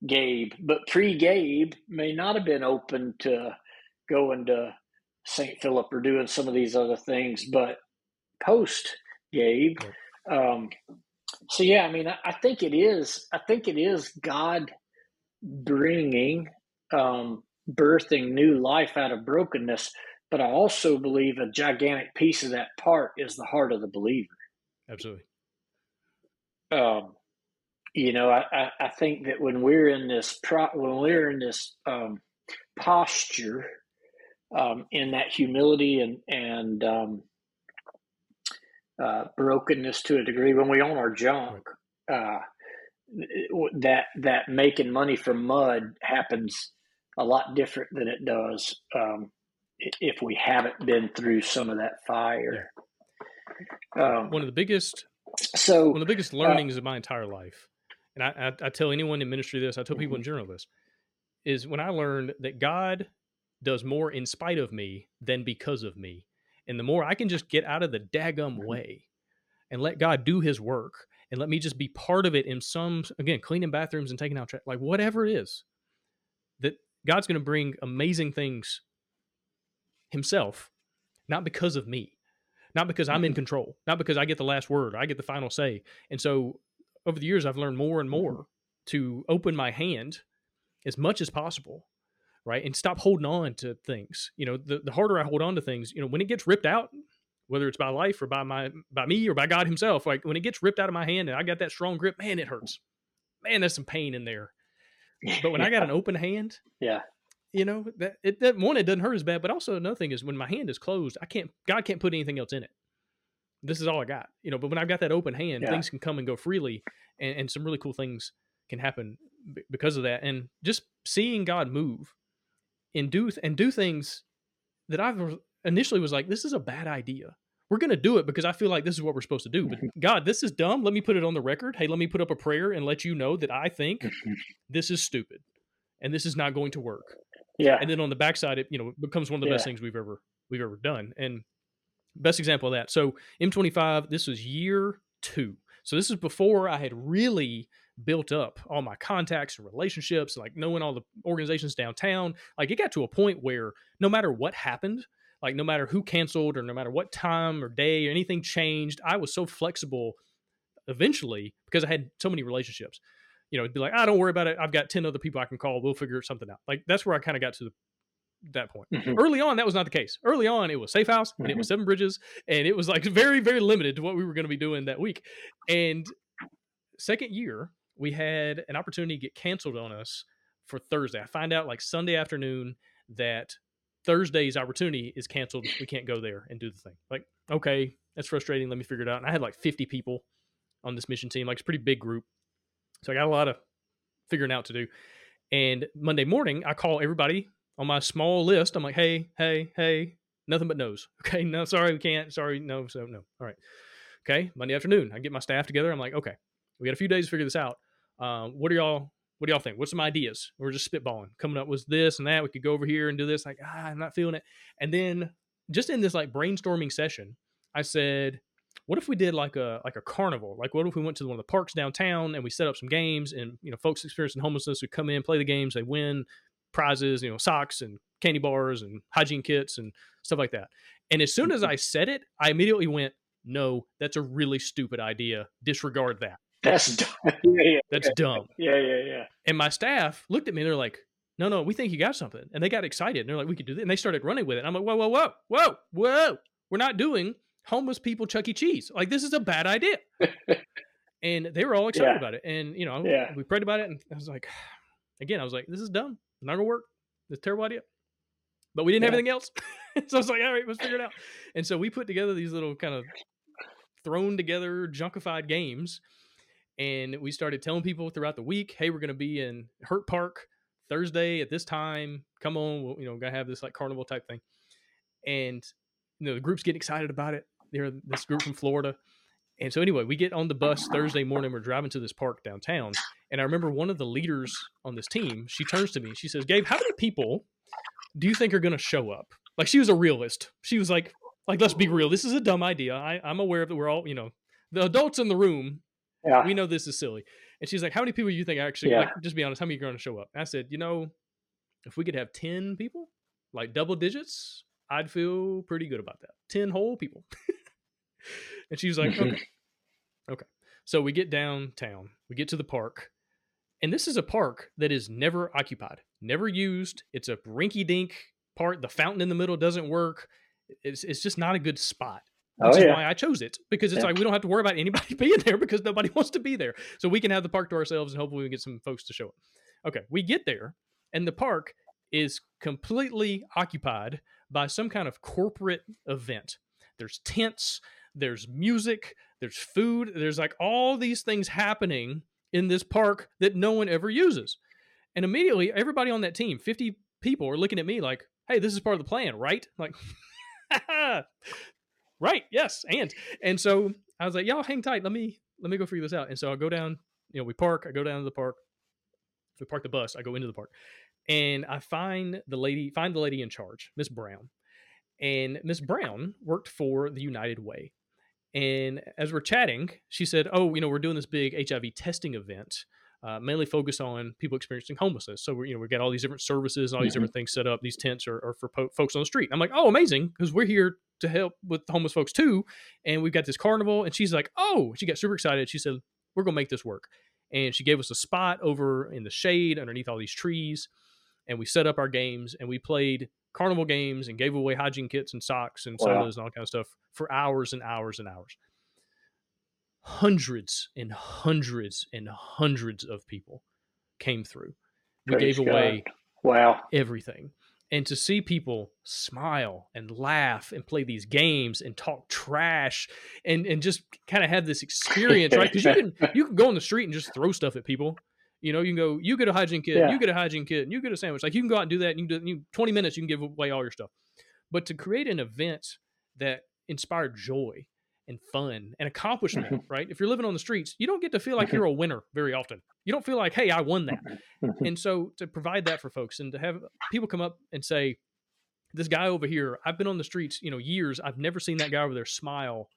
gabe but pre gabe may not have been open to going to st philip or doing some of these other things but post Gabe. Um, so yeah, I mean, I, I, think it is. I think it is God bringing, um, birthing new life out of brokenness. But I also believe a gigantic piece of that part is the heart of the believer. Absolutely. Um, you know, I, I, I think that when we're in this pro, when we're in this um, posture, um, in that humility and and um, uh, brokenness to a degree when we own our junk. Uh, that that making money from mud happens a lot different than it does um, if we haven't been through some of that fire. Um, one of the biggest, so one of the biggest uh, learnings uh, of my entire life, and I, I, I, tell anyone in ministry this, I tell people in mm-hmm. general this, is when I learned that God does more in spite of me than because of me. And the more I can just get out of the daggum way and let God do his work and let me just be part of it in some, again, cleaning bathrooms and taking out trash, like whatever it is, that God's going to bring amazing things himself, not because of me, not because I'm in mm-hmm. control, not because I get the last word, I get the final say. And so over the years, I've learned more and more to open my hand as much as possible right? And stop holding on to things. You know, the, the harder I hold on to things, you know, when it gets ripped out, whether it's by life or by my by me or by God Himself, like when it gets ripped out of my hand and I got that strong grip, man, it hurts. Man, there's some pain in there. But when I got an open hand, yeah, you know that it that one it doesn't hurt as bad. But also another thing is when my hand is closed, I can't God can't put anything else in it. This is all I got, you know. But when I've got that open hand, Yeah. things can come and go freely, and, and some really cool things can happen b- because of that. And just seeing God move and do and do things that I initially was like, this is a bad idea. We're going to do it because I feel like this is what we're supposed to do. But God, this is dumb. Let me put it on the record. Hey, let me put up a prayer and let you know that I think this is stupid and this is not going to work. yeah, And then on the backside, it you know becomes one of the best things we've ever we've ever done. And best example of that. So M25, this was year two. So this is before I had really built up all my contacts and relationships, like knowing all the organizations downtown. Like it got to a point where no matter what happened, like no matter who canceled or no matter what time or day or anything changed, I was so flexible eventually because I had so many relationships. You know, it'd be like, ah, don't worry about it. I've got 10 other people I can call. We'll figure something out. Like that's where I kind of got to the, that point. Mhm. Early on, that was not the case. Early on, it was Safe House and it was Seven Bridges, and it was like very, very limited to what we were going to be doing that week. And second year, we had an opportunity get canceled on us for Thursday. I find out like Sunday afternoon that Thursday's opportunity is canceled. We can't go there and do the thing. Like, okay, that's frustrating. Let me figure it out. And I had like 50 people on this mission team, like it's a pretty big group. So I got a lot of figuring out to do. And Monday morning, I call everybody on my small list. I'm like, hey, hey, hey, nothing but no's. Okay, no, sorry, we can't. Sorry, no, so no. All right. Okay, Monday afternoon, I get my staff together. I'm like, okay, we got a few days to figure this out. Um, what do y'all? What do y'all think? What's some ideas? We're just spitballing, coming up with this and that. We could go over here and do this. Like, ah, I'm not feeling it. And then just in this like brainstorming session, I said, what if we did like a like a carnival? Like, what if we went to one of the parks downtown and we set up some games and you know, folks experiencing homelessness would come in, play the games, they win prizes, you know, socks and candy bars and hygiene kits and stuff like that. And as soon as I said it, I immediately went, "No, that's a really stupid idea. Disregard that. That's dumb. yeah, yeah, That's dumb." yeah, yeah, yeah. And my staff looked at me and they're like, no, no, we think you got something. And they got excited. And they're like, we could do this. And they started running with it. I'm like, whoa, whoa, whoa, whoa, whoa. We're not doing homeless people Chuck E. Cheese. Like, this is a bad idea. and they were all excited Yeah. about it. And, you know, Yeah. we prayed about it. And I was like, again, I was like, this is dumb. It's not going to work. It's a terrible idea. But we didn't have anything else. so I was like, all right, let's figure it out. And so we put together these little kind of thrown together, junkified games. And we started telling people throughout the week, hey, we're going to be in Hurt Park Thursday at this time. Come on, we'll, you know, gonna have this like carnival type thing. And you know, the group's getting excited about it. They're this group from Florida. And so anyway, we get on the bus Thursday morning. We're driving to this park downtown, and I remember one of the leaders on this team. She turns to me. She says, "Gabe, how many people do you think are going to show up?" Like she was a realist. She was like, "Like let's be real. This is a dumb idea. I, I'm aware that. We're all, you know, the adults in the room Yeah. we know this is silly. And she's like, How many people do you think actually, Yeah. like, just be honest, how many are going to show up? And I said, You know, if we could have 10 people, like double digits, I'd feel pretty good about that. 10 whole people. and she was like, Mhm. Okay. Okay. So we get downtown, we get to the park. And this is a park that is never occupied, never used. It's a rinky dink part. The fountain in the middle doesn't work. It's, it's just not a good spot Oh which is yeah. why I chose it because it's Yeah. like we don't have to worry about anybody being there because nobody wants to be there. So we can have the park to ourselves and hopefully we can get some folks to show up. Okay, we get there and the park is completely occupied by some kind of corporate event. There's tents, there's music, there's food, there's like all these things happening in this park that no one ever uses. And immediately everybody on that team, 50 people are looking at me like, "Hey, this is part of the plan, right?" Like right yes and and so i was like y'all hang tight let me let me go figure this out. And so i go down you know we park i go down to the park. We park the bus i go into the park. And i find the lady find the lady in charge miss brown. And miss brown worked for the united way. And as we're chatting she said oh you know we're doing this big hiv testing event uh, mainly focused on people experiencing homelessness. So we're, you know, we've got all these different services and all these Mhm. different things set up. These tents are, are for po- folks on the street. I'm like, oh, amazing, because we're here to help with homeless folks too. And we've got this carnival. And she's like, oh, she got super excited. She said, we're gonna make this work. And she gave us a spot over in the shade underneath all these trees. And we set up our games and we played carnival games and gave away hygiene kits and socks and Wow. sodas and all kind of stuff for hours and hours and hours hundreds and hundreds and hundreds of people came through. We Praise gave God. away wow. everything. And to see people smile and laugh and play these games and talk trash and and just kind of have this experience right? Because you can you can go on the street and just throw stuff at people. You know you can go you get a hygiene kit yeah. you get a hygiene kit and you get a sandwich. Like you can go out and do that and you do you, 20 minutes you can give away all your stuff. But to create an event that inspired joy and fun and accomplishment, right? If you're living on the streets, you don't get to feel like you're a winner very often. You don't feel like, hey, I won that. And so to provide that for folks and to have people come up and say, this guy over here, I've been on the streets, you know, years. I've never seen that guy over there smile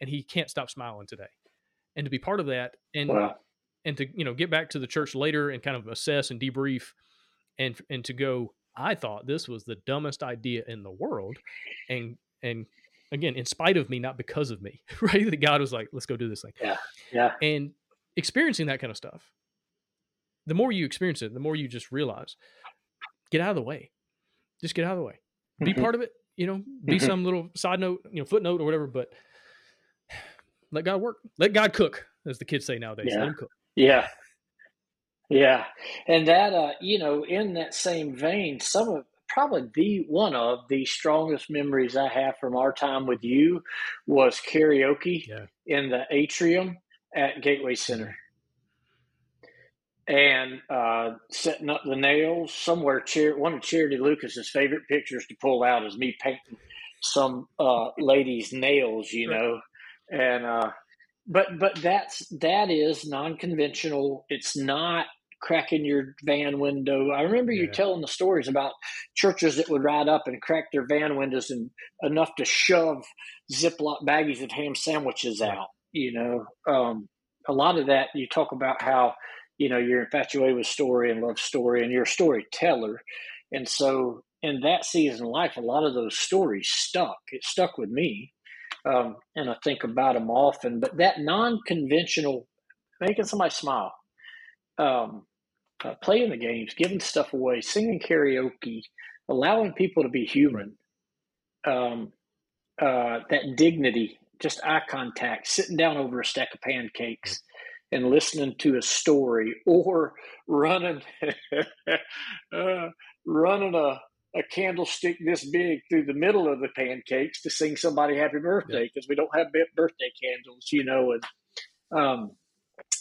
and he can't stop smiling today. And to be part of that and wow. and to, you know, get back to the church later and kind of assess and debrief and and to go, I thought this was the dumbest idea in the world and and again, in spite of me, not because of me, right? That God was like, let's go do this thing. Yeah. Yeah. And experiencing that kind of stuff, the more you experience it, the more you just realize, get out of the way. Just get out of the way. Be mm-hmm. part of it, you know, be mm-hmm. some little side note, you know, footnote or whatever, but let God work. Let God cook, as the kids say nowadays. Yeah. Let him cook. Yeah. Yeah. And that, uh, you know, in that same vein, some of probably the one of the strongest memories I have from our time with you was karaoke yeah. in the atrium at Gateway Center. And uh, setting up the nails somewhere. Char- one of Charity Lucas's favorite pictures to pull out is me painting some uh, lady's nails, you know, and uh, but but that's that is non-conventional. It's not cracking your van window. I remember yeah. you telling the stories about churches that would ride up and crack their van windows and enough to shove Ziploc baggies of ham sandwiches out. You know, um, a lot of that you talk about how you know you're infatuated with story and love story, and you're a storyteller, and so in that season of life, a lot of those stories stuck. It stuck with me. Um, and I think about them often. But that non-conventional, making somebody smile, um, uh, playing the games, giving stuff away, singing karaoke, allowing people to be human, um, uh, that dignity, just eye contact, sitting down over a stack of pancakes and listening to a story or running uh, running a, a candlestick this big through the middle of the pancakes to sing somebody happy birthday because we don't have birthday candles, you know, and um,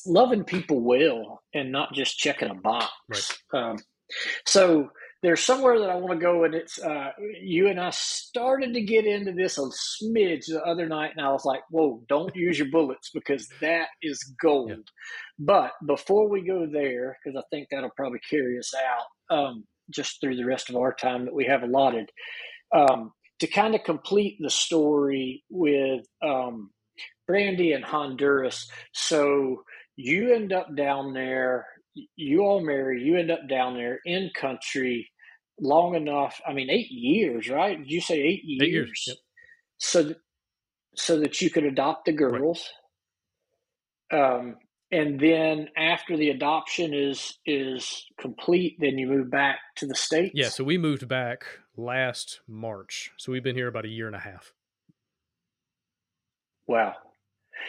loving people well and not just checking a box. Right. Um, so there's somewhere that I want to go, and it's uh, you and I started to get into this a smidge the other night, and I was like, "Whoa, don't use your bullets because that is gold." But before we go there, because I think that'll probably carry us out um, just through the rest of our time that we have allotted, um, to kind of complete the story with um, Brandy and Honduras. So you end up down there, you all marry, you end up down there in country long enough. I mean, eight years, right? Did you say eight years? Eight years. Yep. So, that, so that you could adopt the girls. Right. Um, and then after the adoption is is complete, then you move back to the states. Yeah, so we moved back last March. So we've been here about a year and a half. Wow.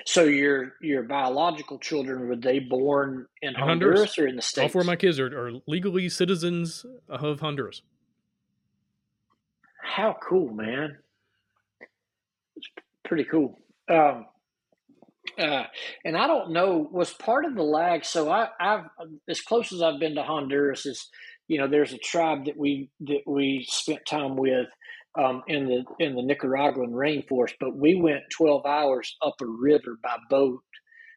So your your biological children were they born in, in Honduras, Honduras, or in the states? All four of my kids are, are legally citizens of Honduras. How cool, man! It's pretty cool. Um, uh, and I don't know was part of the lag. So I, I've as close as I've been to Honduras is, you know, there's a tribe that we that we spent time with um, in the in the Nicaraguan rainforest, but we went 12 hours up a river by boat.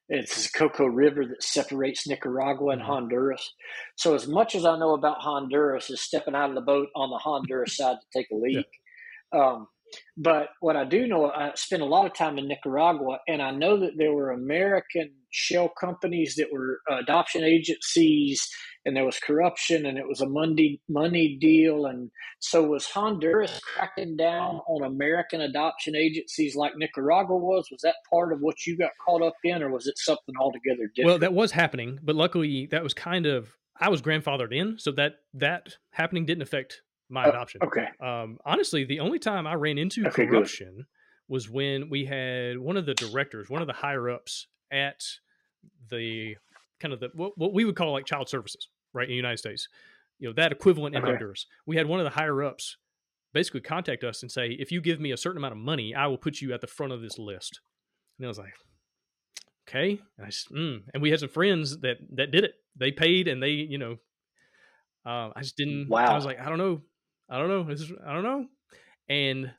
It's the Coco River that separates Nicaragua and mm-hmm. Honduras. So as much as I know about Honduras is stepping out of the boat on the Honduras side to take a leak. Yeah. Um, but what I do know, I spent a lot of time in Nicaragua, and I know that there were American shell companies that were uh, adoption agencies and there was corruption and it was a money money deal and so was Honduras cracking down on American adoption agencies like Nicaragua was. Was that part of what you got caught up in or was it something altogether different? well that was happening but luckily that was kind of I was grandfathered in so that that happening didn't affect my oh, adoption okay um, honestly the only time I ran into okay, corruption good. was when we had one of the directors one of the higher ups at the kind of the what, what we would call like child services right in the United States. You know that equivalent in Okay. Honduras. We had one of the higher ups basically contact us and say, if you give me a certain amount of money, I will put you at the front of this list. And I was like, okay. And I just, mm. and we had some friends that that did it. They paid and they, you know, uh, I just didn't. Wow. I was like, I don't know, I don't know, is, I don't know, and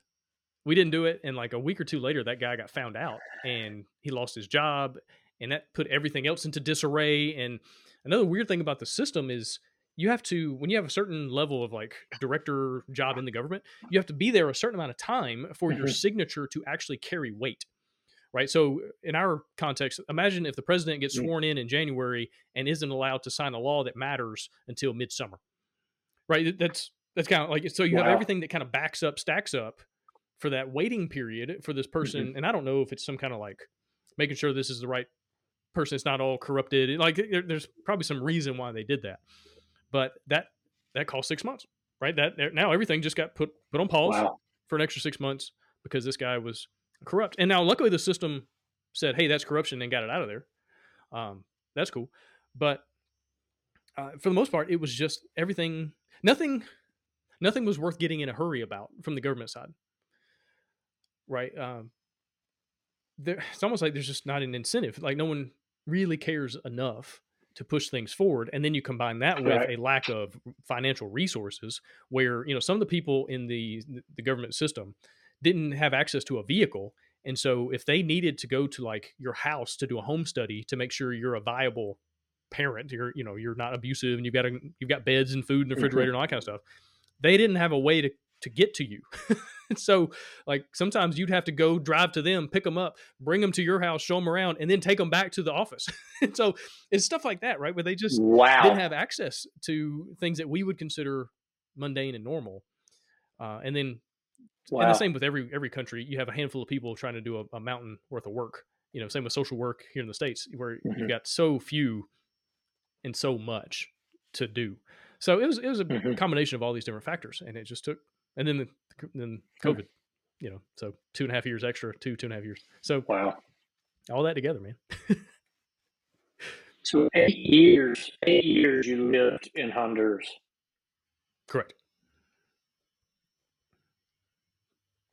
we didn't do it. And like a week or two later, that guy got found out and he lost his job, and that put everything else into disarray. And another weird thing about the system is you have to when you have a certain level of like director job in the government you have to be there a certain amount of time for your Mhm. signature to actually carry weight right so in our context imagine if the president gets Mm. sworn in in january and isn't allowed to sign a law that matters until midsummer right that's that's kind of like so you have everything that kind of backs up stacks up for that waiting period for this person and i don't know if it's some kind of like making sure this is the right person it's not all corrupted like there, there's probably some reason why they did that but that that cost six months right? That now everything just got put put on pause Wow. for an extra six months because this guy was corrupt and now luckily the system said hey that's corruption and got it out of there. Um, that's cool but uh, for the most part it was just everything nothing nothing was worth getting in a hurry about from the government side right um, there, it's almost like there's just not an incentive like no one really cares enough to push things forward and then you combine that with Right. a lack of financial resources where you know some of the people in the the government system didn't have access to a vehicle and so if they needed to go to like your house to do a home study to make sure you're a viable parent you're you know you're not abusive and you've got a, you've got beds and food in the Mhm. refrigerator and all that kind of stuff they didn't have a way to to get to you so like sometimes you'd have to go drive to them pick them up bring them to your house show them around and then take them back to the office so it's stuff like that right where they just Wow. didn't have access to things that we would consider mundane and normal. Uh, and then, and the same with every every country. You have a handful of people trying to do a, a mountain worth of work. You know, same with social work here in the states, where Mhm. you've got so few and so much to do. So it was it was a Mhm. combination of all these different factors, and it just took. And then the, then. COVID, you know, so two and a half years extra, two two and a half years. So Wow. all that together, man. So eight years, eight years you lived in Honduras. Correct.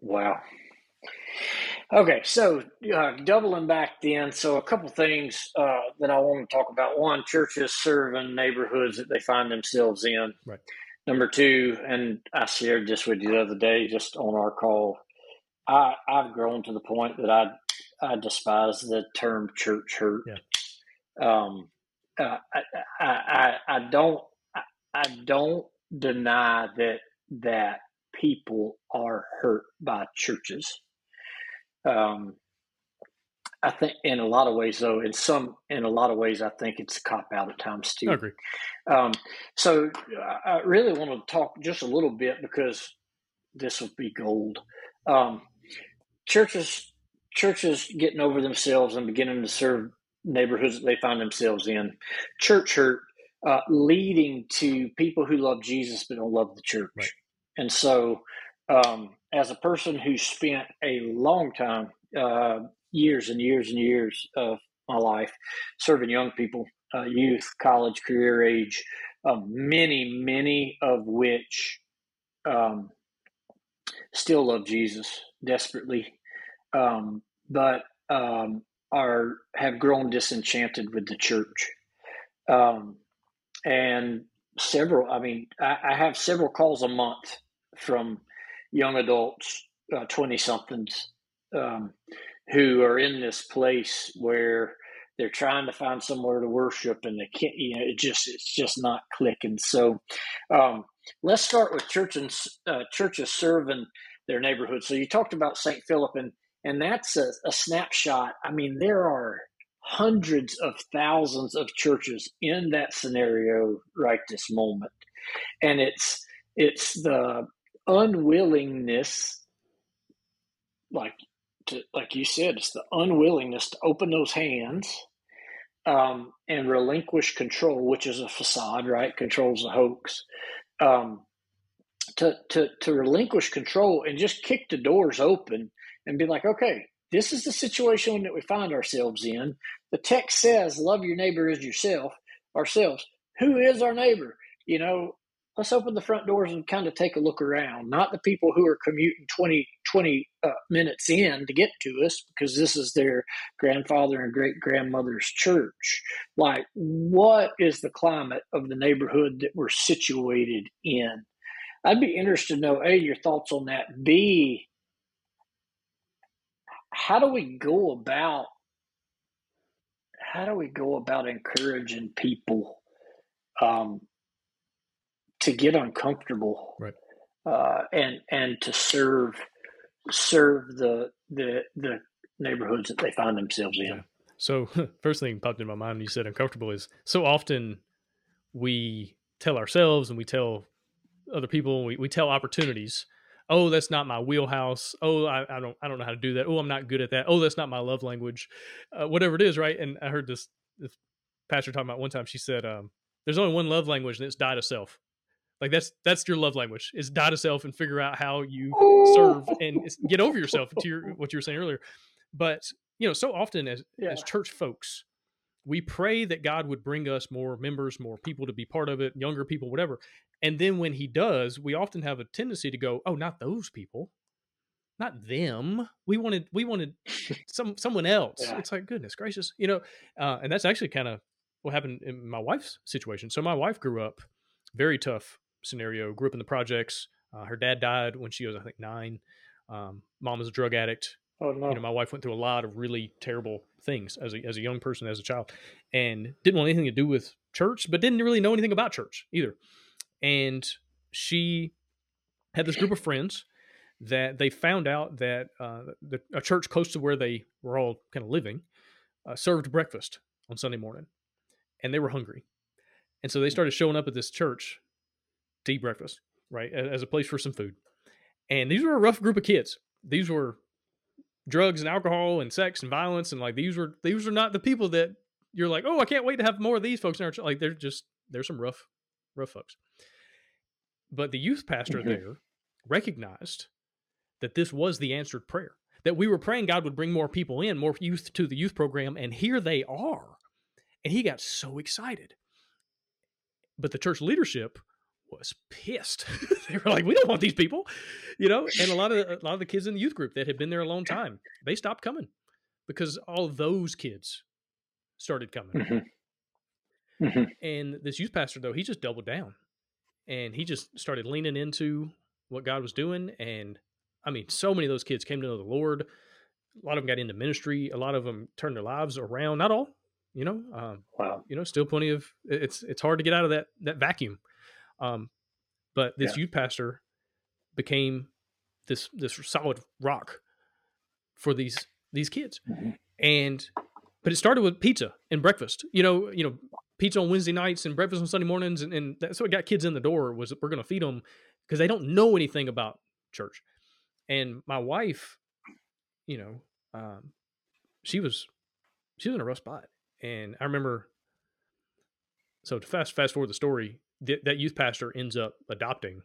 Wow. Okay, so uh, doubling back then, so a couple things uh, that I want to talk about. One, churches serving neighborhoods that they find themselves in. Right. Number two, and I shared this with you the other day, just on our call. I I've grown to the point that I I despise the term church hurt. Yeah. Um, uh, I, I I I don't I, I don't deny that that people are hurt by churches. Um, I think in a lot of ways, though, in some in a lot of ways, I think it's a cop out at times too. I agree. Um, so I really want to talk just a little bit because this will be gold. Um, churches, churches getting over themselves and beginning to serve neighborhoods that they find themselves in. Church hurt, uh, leading to people who love Jesus but don't love the church. Right. And so, um, as a person who spent a long time, uh, years and years and years of my life serving young people, uh, youth, college, career age, uh, many, many of which um, still love Jesus desperately, um, but um, are have grown disenchanted with the church. Um, and several, I mean, I, I have several calls a month from young adults, twenty somethings, um, who are in this place where they're trying to find somewhere to worship and they can't you know it just it's just not clicking. So um, let's start with church and uh, churches serving their neighborhood. So you talked about st philip and and that's a, a snapshot. I mean there are hundreds of thousands of churches in that scenario right this moment. And it's it's the unwillingness like to, like you said, it's the unwillingness to open those hands um, and relinquish control, which is a facade, right? Control's a hoax. Um, to, to, to relinquish control and just kick the doors open and be like, okay, this is the situation that we find ourselves in. The text says, love your neighbor as yourself, ourselves. who is our neighbor? You know, let's open the front doors and kind of take a look around. Not the people who are commuting 20, 20 uh, minutes in to get to us because this is their grandfather and great grandmother's church. Like, what is the climate of the neighborhood that we're situated in? I'd be interested to know A, your thoughts on that. B, how do we go about how do we go about encouraging people um, to get uncomfortable right. uh, and and to serve serve the the the neighborhoods that they find themselves in. Yeah. So first thing popped in my mind when you said uncomfortable is so often we tell ourselves and we tell other people we, we tell opportunities oh that's not my wheelhouse oh I, I, don't i don't know how to do that oh i'm not good at that oh that's not my love language uh, whatever it is right and i heard this, this pastor talking about one time she said um, there's only one love language and it's die to self like that's that's your love language is die to self and figure out how you serve and get over yourself to your what you were saying earlier. But you know so often as yeah. as church folks we pray that god would bring us more members more people to be part of it younger people whatever. And then when he does we often have a tendency to go oh not those people. Not them. We wanted we wanted some someone else. Yeah. it's like goodness gracious you know? Uh, and that's actually kind of what happened in my wife's situation. So my wife grew up very tough scenario. Grew up in the projects. Uh, her dad died when she was, I think, nine. Um, mom was a drug addict. Oh no! You know, my wife went through a lot of really terrible things as a as a young person, as a child, and didn't want anything to do with church, but didn't really know anything about church either. And she had this group of friends that they found out that uh, the, a church close to where they were all kind of living uh, served breakfast on Sunday morning, and they were hungry, and so they started showing up at this church to eat breakfast, right, as a place for some food. And these were a rough group of kids. These were drugs and alcohol and sex and violence and like these were these were not the people that you're like, oh, I can't wait to have more of these folks in our church. Like they're just there's some rough rough folks. But the youth pastor mm-hmm. there recognized that this was the answered prayer. That we were praying God would bring more people in, more youth to the youth program, and here they are. And he got so excited. But the church leadership was pissed. they were like, "We don't want these people," you know. And a lot of a lot of the kids in the youth group that had been there a long time, they stopped coming because all those kids started coming. Mm-hmm. Mm-hmm. And this youth pastor, though, he just doubled down, and he just started leaning into what God was doing. And I mean, so many of those kids came to know the Lord. A lot of them got into ministry. A lot of them turned their lives around. Not all, you know. Um, wow. You know, still plenty of. It's it's hard to get out of that that vacuum um, but this yeah. youth pastor became this this solid rock for these these kids, mm-hmm. and but it started with pizza and breakfast. You know, you know, pizza on Wednesday nights and breakfast on Sunday mornings, and, and that's what got kids in the door. Was we're going to feed them because they don't know anything about church. And my wife, you know, um, she was she was in a rough spot, and I remember. So to fast fast forward the story, th- that youth pastor ends up adopting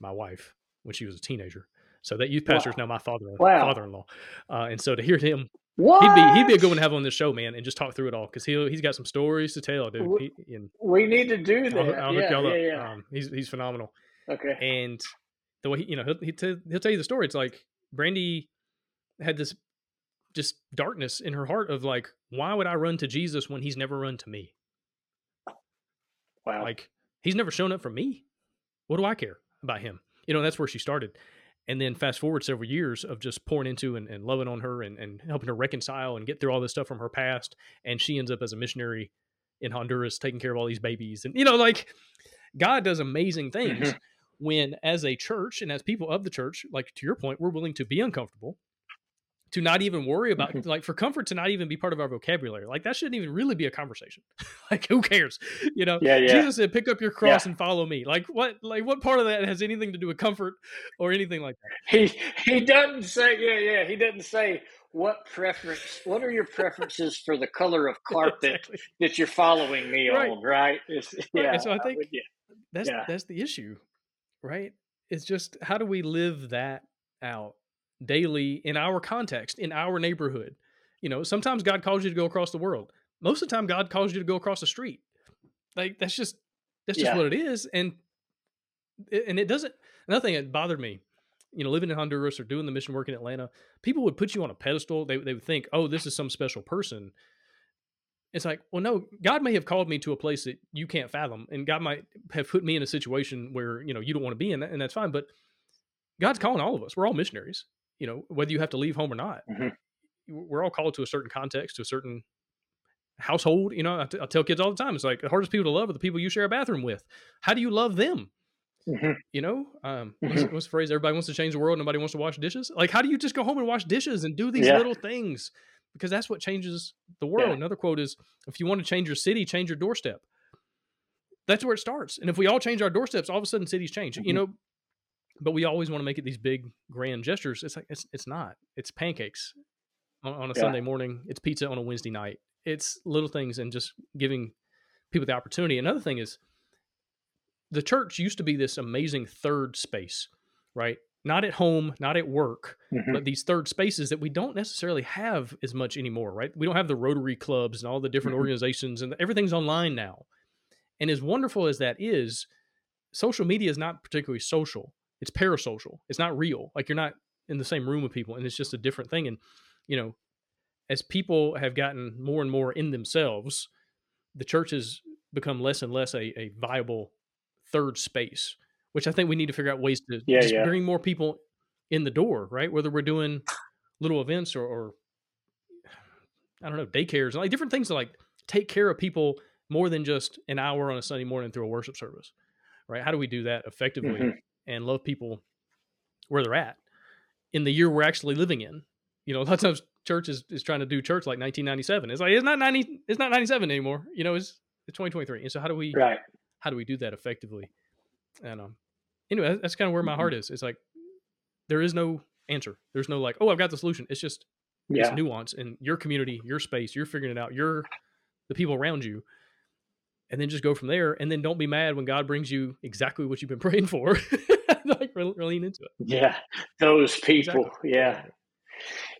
my wife when she was a teenager. So that youth pastor wow. is now my father wow. father-in-law. Uh, and so to hear him, what? he'd be he'd be a good one to have on this show, man, and just talk through it all because he he's got some stories to tell, dude. We, he, we need to do that. I'll, I'll yeah, yeah, up. Yeah. Um, he's he's phenomenal. Okay. And the way he, you know he'll he t- he'll tell you the story. It's like Brandy had this just darkness in her heart of like, why would I run to Jesus when he's never run to me? Wow. Like He's never shown up for me. What do I care about him? You know, that's where she started. And then fast forward several years of just pouring into and, and loving on her and, and helping her reconcile and get through all this stuff from her past. And she ends up as a missionary in Honduras, taking care of all these babies. And, you know, like God does amazing things when, as a church and as people of the church, like to your point, we're willing to be uncomfortable to not even worry about mm-hmm. like for comfort to not even be part of our vocabulary like that shouldn't even really be a conversation like who cares you know yeah, yeah. jesus said pick up your cross yeah. and follow me like what like what part of that has anything to do with comfort or anything like that he he doesn't say yeah yeah he doesn't say what preference what are your preferences for the color of carpet exactly. that you're following me right. on right it's, yeah right. so i think that's that's the issue right it's just how do we live that out daily in our context, in our neighborhood. You know, sometimes God calls you to go across the world. Most of the time, God calls you to go across the street. Like that's just that's just yeah. what it is, and and it doesn't. Another thing that bothered me, you know, living in Honduras or doing the mission work in Atlanta, people would put you on a pedestal. They they would think, oh, this is some special person. It's like, well, no, God may have called me to a place that you can't fathom, and God might have put me in a situation where you know you don't want to be in, that, and that's fine. But God's calling all of us. We're all missionaries. You know, whether you have to leave home or not, mm-hmm. we're all called to a certain context, to a certain household. You know, I, t- I tell kids all the time, it's like the hardest people to love are the people you share a bathroom with. How do you love them? Mm-hmm. You know, um, mm-hmm. what's, what's, the phrase? Everybody wants to change the world. Nobody wants to wash dishes. Like, how do you just go home and wash dishes and do these yeah. little things? Because that's what changes the world. Yeah. Another quote is, "If you want to change your city, change your doorstep." That's where it starts. And if we all change our doorsteps, all of a sudden cities change. Mm-hmm. You know, but we always want to make it these big grand gestures. It's like it's it's not. It's pancakes on, on a yeah. Sunday morning. It's pizza on a Wednesday night. It's little things and just giving people the opportunity. Another thing is the church used to be this amazing third space, right? Not at home, not at work, mm-hmm. but these third spaces that we don't necessarily have as much anymore, right? We don't have the Rotary clubs and all the different mm-hmm. organizations, and everything's online now. And as wonderful as that is, social media is not particularly social. It's parasocial. It's not real. Like you're not in the same room with people, and it's just a different thing. And you know, as people have gotten more and more in themselves, the church has become less and less a, a viable third space, which I think we need to figure out ways to yeah, yeah. bring more people in the door, right? Whether we're doing little events or, or I don't know, daycares, and like different things to like take care of people more than just an hour on a Sunday morning through a worship service, right? How do we do that effectively mm-hmm. And love people where they're at in the year we're actually living in? You know, a lot of times church is, is trying to do church like 1997. It's like it's not 90, it's not 97 anymore. You know, it's it's 2023. And so how do we right? How do we do that effectively? And um, anyway, that's kind of where my heart mm-hmm. is. It's like there is no answer. There's no like, oh, I've got the solution. It's just yeah. it's nuance in your community, your space. You're figuring it out. You're the people around you, and then just go from there. And then don't be mad when God brings you exactly what you've been praying for. like really lean into it. Yeah, those people. Exactly. Yeah.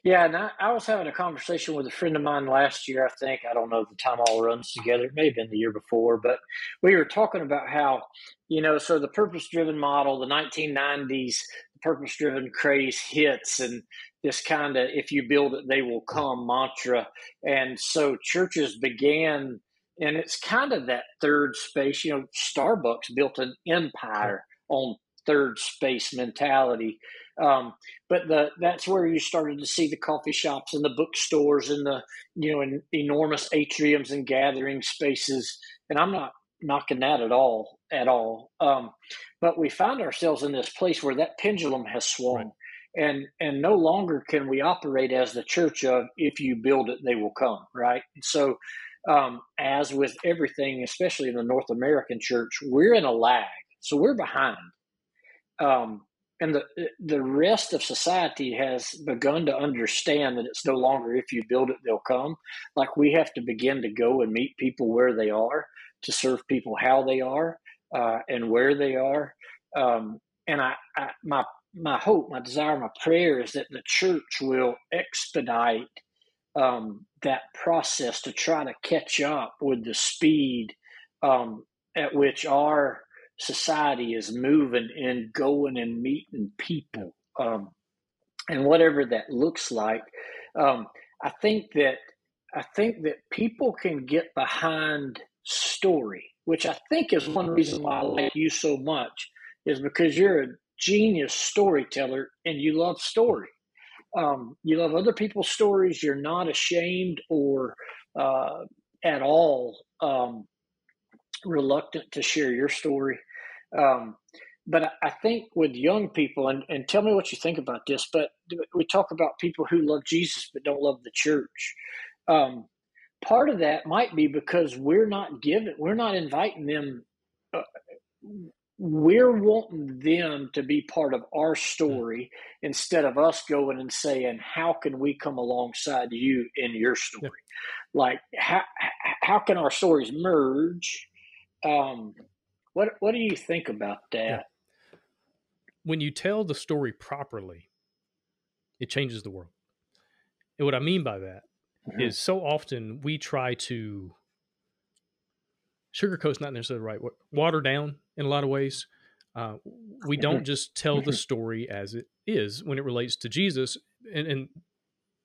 Yeah, and I, I, was having a conversation with a friend of mine last year. I think I don't know if the time all runs together. It may have been the year before, but we were talking about how you know, so the purpose-driven model, the 1990s purpose-driven craze hits, and this kind of "if you build it, they will come" mantra, and so churches began, and it's kind of that third space. You know, Starbucks built an empire on third space mentality um, but the that's where you started to see the coffee shops and the bookstores and the you know in enormous atriums and gathering spaces. And I'm not knocking that at all at all. Um, but we found ourselves in this place where that pendulum has swung. Right. And and no longer can we operate as the church of if you build it, they will come, right? And so um, as with everything, especially in the North American church, we're in a lag. So we're behind. Um, and the the rest of society has begun to understand that it's no longer if you build it they'll come like we have to begin to go and meet people where they are to serve people how they are uh, and where they are um, and I, I, my my hope my desire my prayer is that the church will expedite um, that process to try to catch up with the speed um, at which our society is moving and going and meeting people, um, and whatever that looks like. Um, I think that I think that people can get behind story, which I think is one reason why I like you so much, is because you're a genius storyteller and you love story. Um, you love other people's stories. You're not ashamed or uh, at all um, reluctant to share your story. Um, but I think with young people, and, and tell me what you think about this, but we talk about people who love Jesus but don't love the church. Um, part of that might be because we're not giving, we're not inviting them. Uh, we're wanting them to be part of our story yeah. instead of us going and saying, "How can we come alongside you in your story?" Yeah. Like, how how can our stories merge? Um, what What do you think about that? Yeah. When you tell the story properly, it changes the world. And what I mean by that mm-hmm. is, so often we try to sugarcoat's not necessarily the right. Water down in a lot of ways. Uh, we don't mm-hmm. just tell the mm-hmm. story as it is when it relates to Jesus. And, and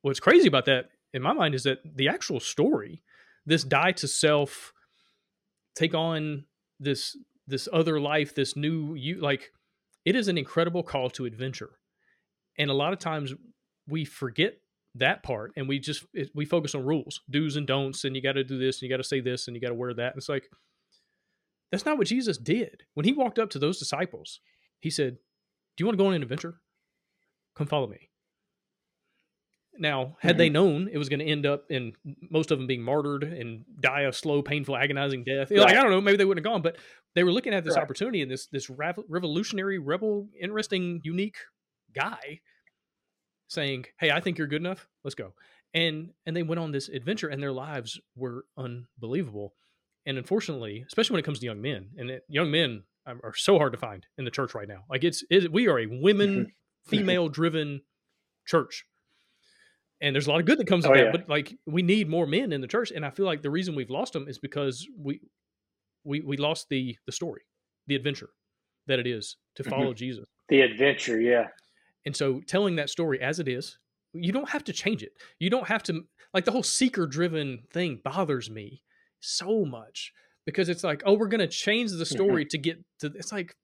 what's crazy about that, in my mind, is that the actual story, this die to self, take on this this other life, this new you, like it is an incredible call to adventure. And a lot of times we forget that part and we just we focus on rules do's and don'ts and you got to do this and you got to say this and you got to wear that and it's like that's not what jesus did when he walked up to those disciples he said do you want to go on an adventure come follow me now had mm-hmm. they known it was going to end up in most of them being martyred and die a slow painful agonizing death right. like i don't know maybe they wouldn't have gone but they were looking at this right. opportunity and this this revolutionary rebel interesting unique guy saying, "Hey, I think you're good enough. Let's go." And and they went on this adventure, and their lives were unbelievable. And unfortunately, especially when it comes to young men, and it, young men are, are, so hard to find in the church right now. Like it's it, we are a women, female driven church, and there's a lot of good that comes of oh, that. Yeah. But like we need more men in the church, and I feel like the reason we've lost them is because we we we lost the the story, the adventure that it is to mm-hmm. follow mm-hmm. Jesus. The adventure, yeah. And so telling that story as it is, you don't have to change it. You don't have to like the whole seeker driven thing bothers me so much because it's like, oh, we're going to change the mm-hmm. story to get to it's like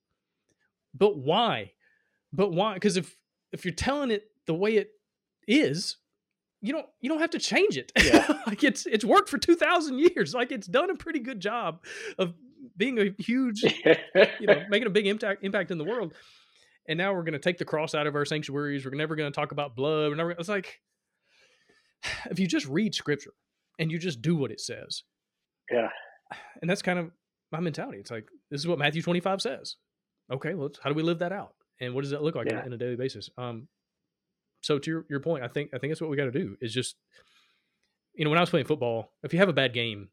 but why? But why? Cuz if if you're telling it the way it is, you don't you don't have to change it. Yeah. like it's it's worked for 2000 years. Like it's done a pretty good job of being a huge you know, making a big impact impact in the world and now we're going to take the cross out of our sanctuaries. We're never going to talk about blood. We're never, it's like, if you just read scripture and you just do what it says. Yeah. And that's kind of my mentality. It's like, this is what Matthew 25 says. Okay, well, how do we live that out? And what does that look like yeah. on, a daily basis? Um, so to your, your point, I think, I think that's what we got to do is just, you know, when I was playing football, if you have a bad game,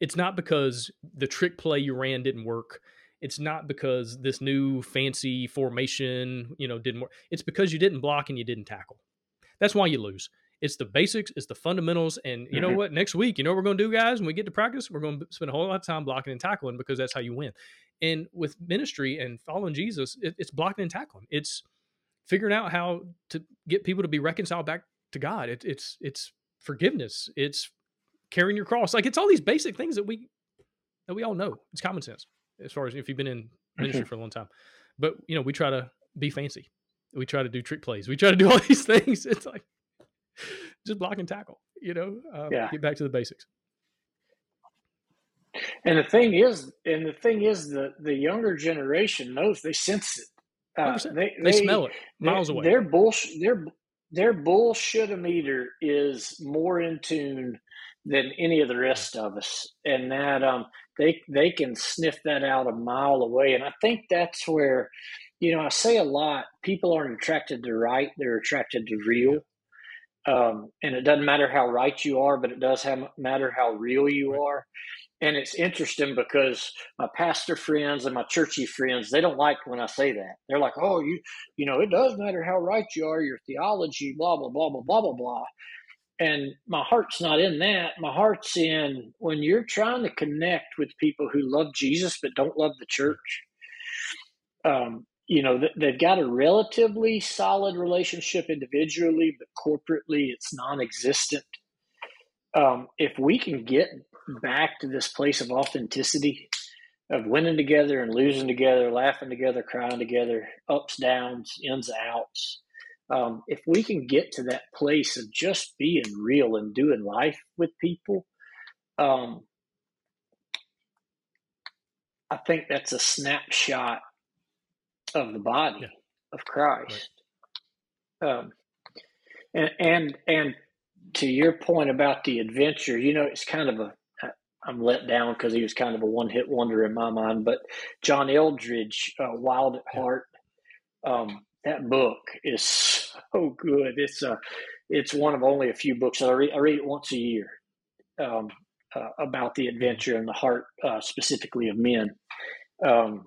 it's not because the trick play you ran didn't work it's not because this new fancy formation, you know, didn't work. It's because you didn't block and you didn't tackle. That's why you lose. It's the basics, it's the fundamentals. And you mm-hmm. know what? Next week, you know what we're going to do, guys? When we get to practice, we're going to spend a whole lot of time blocking and tackling because that's how you win. And with ministry and following Jesus, it, it's blocking and tackling. It's figuring out how to get people to be reconciled back to God. It, it's it's forgiveness. It's carrying your cross. Like it's all these basic things that we that we all know. It's common sense as far as if you've been in ministry for a long time. But you know, we try to be fancy. We try to do trick plays. We try to do all these things. It's like just block and tackle. You know, uh, yeah. get back to the basics. And the thing is, and the thing is, the the younger generation knows they sense it. Uh, they, they, they, smell it miles away. Their bullshit, their their bullshit meter is more in tune than any of the rest of us, and that um, they they can sniff that out a mile away. And I think that's where, you know, I say a lot. People aren't attracted to right; they're attracted to real. Um, and it doesn't matter how right you are, but it does have, matter how real you are. And it's interesting because my pastor friends and my churchy friends, they don't like when I say that. They're like, "Oh, you, you know, it does matter how right you are, your theology, blah blah blah blah blah blah blah." And my heart's not in that. My heart's in when you're trying to connect with people who love Jesus but don't love the church. Um, you know, they've got a relatively solid relationship individually, but corporately it's non existent. Um, if we can get back to this place of authenticity, of winning together and losing together, laughing together, crying together, ups, downs, ins, outs, um, if we can get to that place of just being real and doing life with people, um, I think that's a snapshot of the body yeah. of Christ. Right. Um, and and and to your point about the adventure, you know, it's kind of a I'm let down because he was kind of a one hit wonder in my mind. But John Eldredge, uh, Wild at Heart, um, that book is so good. It's uh, it's one of only a few books I read. I read it once a year um, uh, about the adventure and the heart, uh, specifically of men. Um,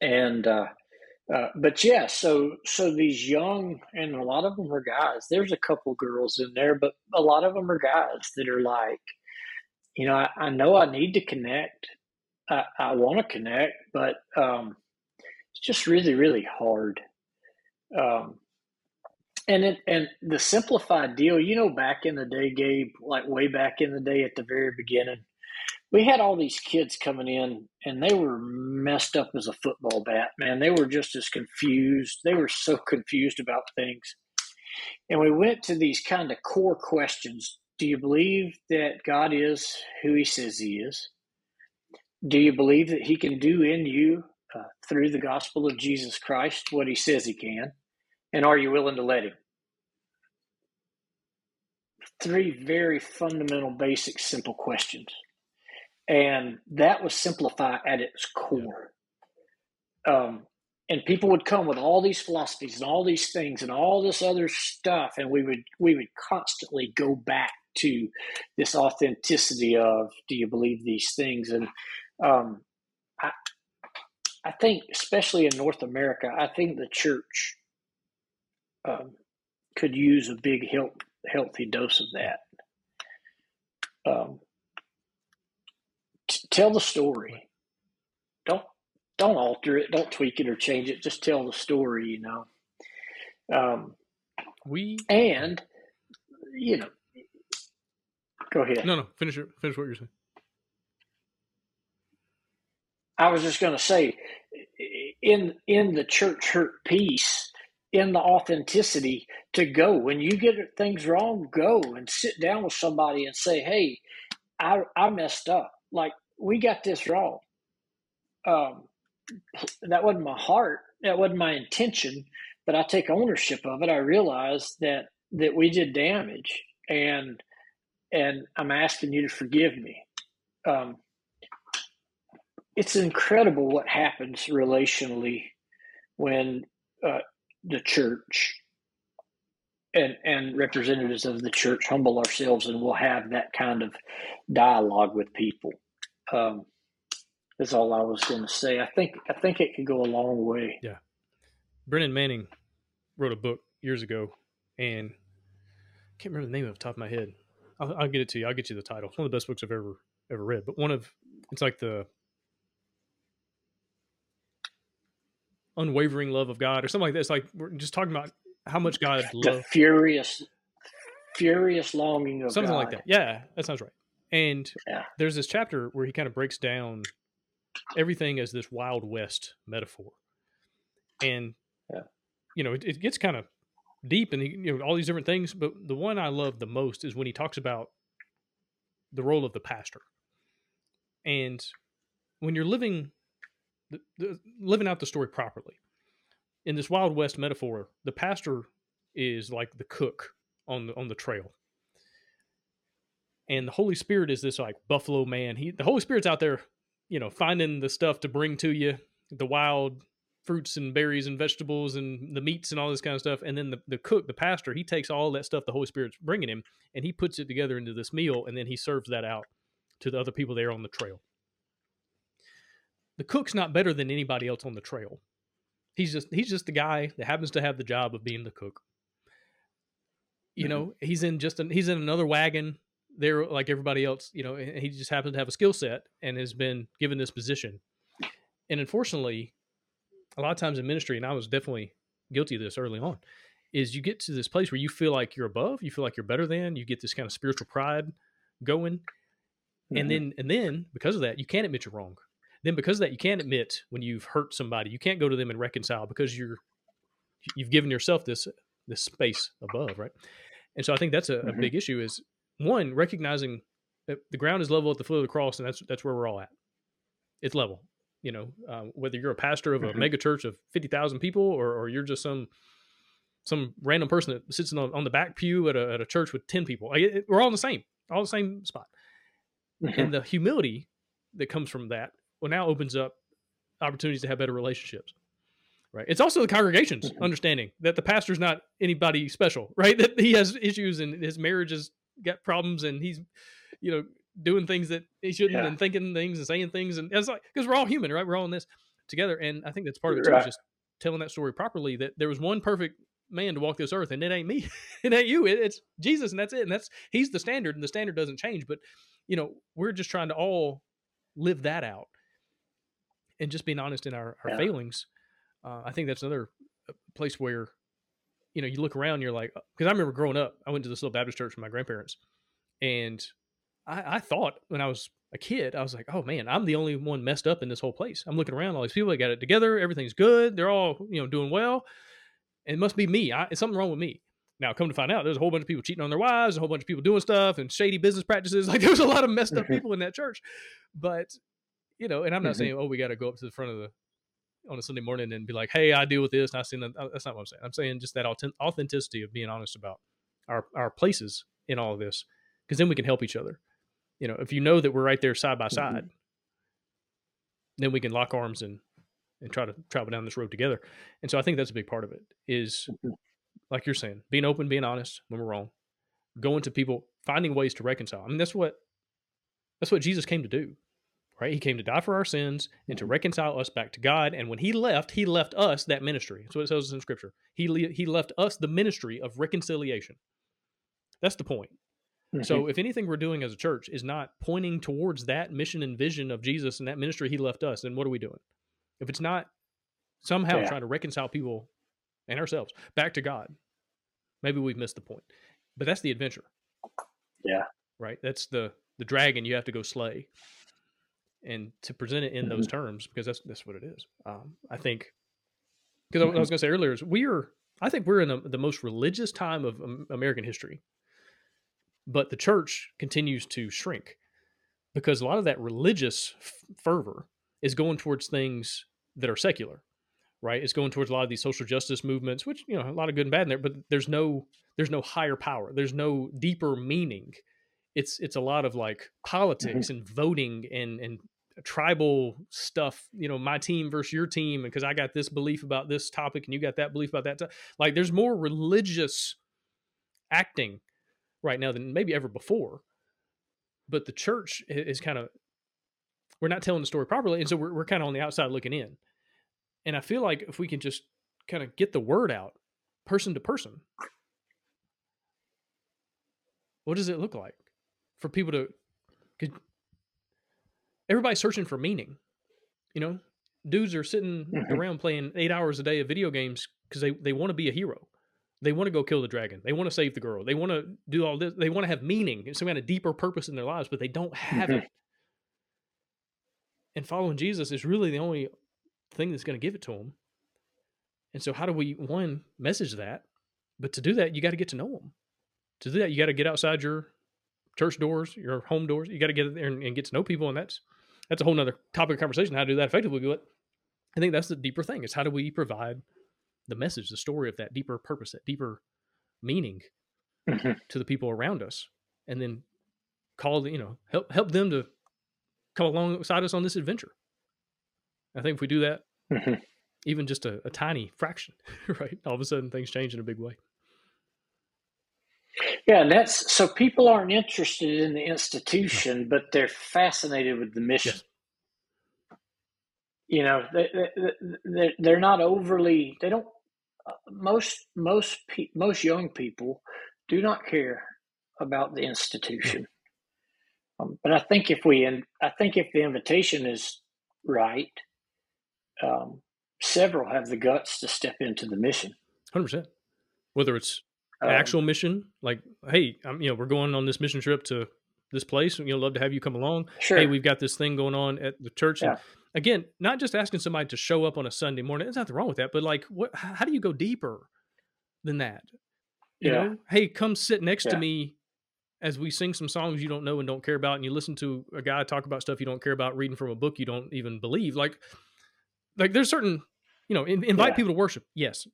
and uh, uh, but yeah, so so these young and a lot of them are guys. There's a couple girls in there, but a lot of them are guys that are like, you know, I, I know I need to connect. I, I want to connect, but um, it's just really, really hard. Um, and it, and the simplified deal, you know, back in the day, Gabe, like way back in the day at the very beginning, we had all these kids coming in and they were messed up as a football bat, man. They were just as confused. They were so confused about things. And we went to these kind of core questions. Do you believe that God is who he says he is? Do you believe that he can do in you uh, through the gospel of Jesus Christ what he says he can? And are you willing to let him? Three very fundamental, basic, simple questions. And that was simplify at its core. Um, and people would come with all these philosophies and all these things and all this other stuff and we would we would constantly go back to this authenticity of do you believe these things and um, I, I think especially in north america i think the church um, could use a big health, healthy dose of that um, t- tell the story don't don't alter it, don't tweak it or change it. Just tell the story, you know. Um, we and you know, go ahead. No, no, finish it. Finish what you're saying. I was just going to say, in in the church hurt piece, in the authenticity, to go when you get things wrong, go and sit down with somebody and say, "Hey, I I messed up. Like we got this wrong." Um, that wasn't my heart. That wasn't my intention. But I take ownership of it. I realize that that we did damage, and and I'm asking you to forgive me. Um, it's incredible what happens relationally when uh, the church and and representatives of the church humble ourselves and we'll have that kind of dialogue with people. Um, is all I was going to say. I think I think it could go a long way. Yeah, Brennan Manning wrote a book years ago, and I can't remember the name of the top of my head. I'll, I'll, get it to you. I'll get you the title. It's one of the best books I've ever ever read. But one of it's like the unwavering love of God or something like this. Like we're just talking about how much God the furious, furious longing of something God. like that. Yeah, that sounds right. And yeah. there's this chapter where he kind of breaks down everything as this wild west metaphor and yeah. you know it, it gets kind of deep and you know all these different things but the one i love the most is when he talks about the role of the pastor and when you're living the, living out the story properly in this wild west metaphor the pastor is like the cook on the on the trail and the holy spirit is this like buffalo man he the holy spirit's out there you know, finding the stuff to bring to you, the wild fruits and berries and vegetables and the meats and all this kind of stuff. And then the, the cook, the pastor, he takes all that stuff the Holy Spirit's bringing him and he puts it together into this meal and then he serves that out to the other people there on the trail. The cook's not better than anybody else on the trail. He's just he's just the guy that happens to have the job of being the cook. You mm-hmm. know, he's in just an, he's in another wagon there like everybody else, you know, he just happens to have a skill set and has been given this position. And unfortunately, a lot of times in ministry, and I was definitely guilty of this early on, is you get to this place where you feel like you're above, you feel like you're better than, you get this kind of spiritual pride going. Mm-hmm. And then and then because of that, you can't admit you're wrong. Then because of that, you can't admit when you've hurt somebody. You can't go to them and reconcile because you're you've given yourself this this space above, right? And so I think that's a, mm-hmm. a big issue is one recognizing that the ground is level at the foot of the cross, and that's that's where we're all at. It's level. You know, um, whether you're a pastor of a mm-hmm. mega church of fifty thousand people, or, or you're just some some random person that sits on, on the back pew at a, at a church with 10 people. Like it, we're all in the same, all the same spot. Mm-hmm. And the humility that comes from that well now opens up opportunities to have better relationships. Right. It's also the congregation's mm-hmm. understanding that the pastor's not anybody special, right? That he has issues and his marriage has got problems and he's you know doing things that he shouldn't yeah. and thinking things and saying things and it's like because we're all human right we're all in this together and i think that's part of it too right. just telling that story properly that there was one perfect man to walk this earth and it ain't me it ain't you it, it's jesus and that's it and that's he's the standard and the standard doesn't change but you know, we're just trying to all live that out and just being honest in our, our yeah. failings. Uh, I think that's another uh, place where, you know, you look around, you're like, because I remember growing up, I went to this little Baptist church with my grandparents, and I, I thought when I was a kid, I was like, oh man, I'm the only one messed up in this whole place. I'm looking around, all these people, they got it together, everything's good, they're all, you know, doing well. It must be me. I, it's something wrong with me. Now, come to find out, there's a whole bunch of people cheating on their wives, a whole bunch of people doing stuff and shady business practices. Like there was a lot of messed up people in that church. But, you know, and I'm not mm-hmm. saying, oh, we got to go up to the front of the on a Sunday morning and be like, hey, I deal with this. And I seen that. That's not what I'm saying. I'm saying just that authenticity of being honest about our our places in all of this, because then we can help each other. You know, if you know that we're right there side by mm-hmm. side, then we can lock arms and and try to travel down this road together. And so I think that's a big part of it is mm-hmm like you're saying, being open, being honest when we're wrong, going to people, finding ways to reconcile. I mean, that's what that's what Jesus came to do. Right? He came to die for our sins and to reconcile us back to God. And when he left, he left us that ministry. That's what it says in scripture. He he left us the ministry of reconciliation. That's the point. Mm-hmm. So if anything we're doing as a church is not pointing towards that mission and vision of Jesus and that ministry he left us, then what are we doing? If it's not somehow yeah. trying to reconcile people and ourselves back to God, maybe we've missed the point. But that's the adventure. Yeah. Right. That's the the dragon you have to go slay, and to present it in mm-hmm. those terms because that's that's what it is. Um, I think because mm-hmm. I was going to say earlier is we are. I think we're in the, the most religious time of um, American history, but the church continues to shrink because a lot of that religious f- fervor is going towards things that are secular right? It's going towards a lot of these social justice movements, which you know a lot of good and bad in there, but there's no there's no higher power. There's no deeper meaning. It's it's a lot of like politics mm-hmm. and voting and and tribal stuff. You know, my team versus your team, because I got this belief about this topic and you got that belief about that. Like there's more religious acting right now than maybe ever before. But the church is kind of we're not telling the story properly, and so we're we're kind of on the outside looking in and I feel like if we can just kind of get the word out person to person, what does it look like for people to everybody's searching for meaning you know dudes are sitting mm-hmm. around playing eight hours a day of video games because they, they want to be a hero they want to go kill the dragon they want to save the girl they want to do all this they want to have meaning and some kind of deeper purpose in their lives but they don't have mm-hmm. it and following jesus is really the only thing that's going to give it to them. And so, how do we one message that? But to do that, you got to get to know them. To do that, you got to get outside your church doors, your home doors. You got to get there and, and, get to know people, and that's that's a whole nother topic of conversation. How to do that effectively? But I think that's the deeper thing: is how do we provide the message, the story of that deeper purpose, that deeper meaning mm-hmm. to the people around us, and then call the, you know help help them to come alongside us on this adventure. I think if we do that, mm-hmm. even just a, a tiny fraction, right, all of a sudden things change in a big way. Yeah, and that's so people aren't interested in the institution, but they're fascinated with the mission. Yes. You know, they, they, they're not overly. They don't. Most most most young people do not care about the institution. Um, but I think if we, and I think if the invitation is right, um, several have the guts to step into the mission. Hundred percent. Whether it's um, actual mission, like, hey, I'm, you know, we're going on this mission trip to this place. You know, love to have you come along. Sure. Hey, we've got this thing going on at the church. Yeah. again, not just asking somebody to show up on a Sunday morning. There's nothing wrong with that, but like, what? How do you go deeper than that? You yeah. know, hey, come sit next yeah. to me as we sing some songs you don't know and don't care about, and you listen to a guy talk about stuff you don't care about, reading from a book you don't even believe. Like, like there's certain you know in, invite yeah. people to worship yes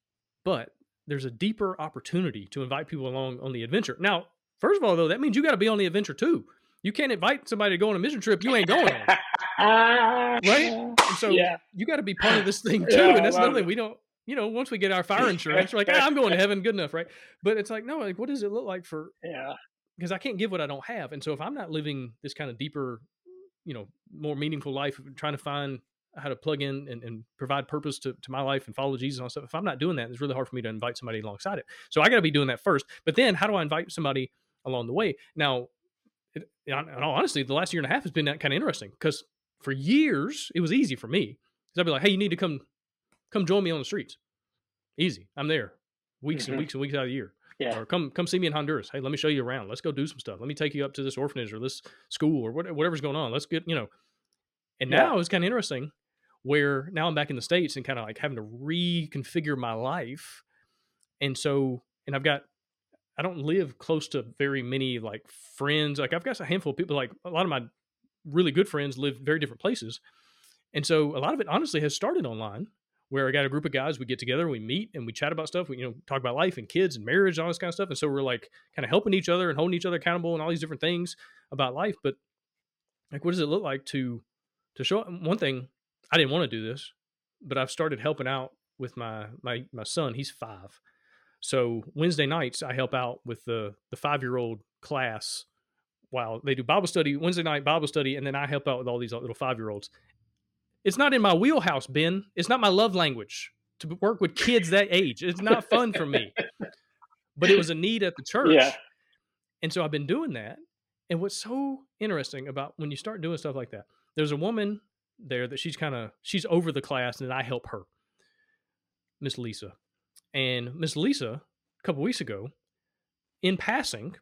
but there's a deeper opportunity to invite people along on the adventure. Now first of all though that means you got to be on the adventure too. You can't invite somebody to go on a mission trip you ain't going on. Right? And so yeah. you got to be part of this thing too yeah, and that's another thing we don't you know once we get our fire insurance we're like ah, i'm going to heaven good enough right? But it's like no like what does it look like for yeah. because i can't give what i don't have. And so if i'm not living this kind of deeper you know more meaningful life trying to find how to plug in and, and provide purpose to, to my life and follow Jesus and stuff. If I'm not doing that, it's really hard for me to invite somebody alongside it. So I got to be doing that first. But then how do I invite somebody along the way? Now, it, in all honesty, the last year and a half has been kind of interesting because for years it was easy for me because I'd be like, "Hey, you need to come come join me on the streets." Easy, I'm there, weeks mm-hmm. and weeks and weeks out of the year. Yeah. Or come come see me in Honduras. Hey, let me show you around. Let's go do some stuff. Let me take you up to this orphanage or this school or whatever's going on. Let's get you know. And now yeah. it's kind of interesting where now I'm back in the states and kind of like having to reconfigure my life, and so and I've got I don't live close to very many like friends. Like I've got a handful of people. Like a lot of my really good friends live very different places, and so a lot of it honestly has started online where I got a group of guys, we get together, we meet and we chat about stuff. We, you know, talk about life and kids and marriage and all this kind of stuff. And so we're like kind of helping each other and holding each other accountable and all these different things about life. But like, what does it look like to, to show one thing? I didn't want to do this, but I've started helping out with my, my, my son. He's five. So Wednesday nights I help out with the, the five-year-old class while they do Bible study, Wednesday night Bible study. And then I help out with all these little five-year-olds it's not in my wheelhouse, Ben. It's not my love language to work with kids that age. It's not fun for me. But it was a need at the church. Yeah. And so I've been doing that. And what's so interesting about when you start doing stuff like that, there's a woman there that she's kind of she's over the class and I help her. Miss Lisa. And Miss Lisa, a couple weeks ago, in passing,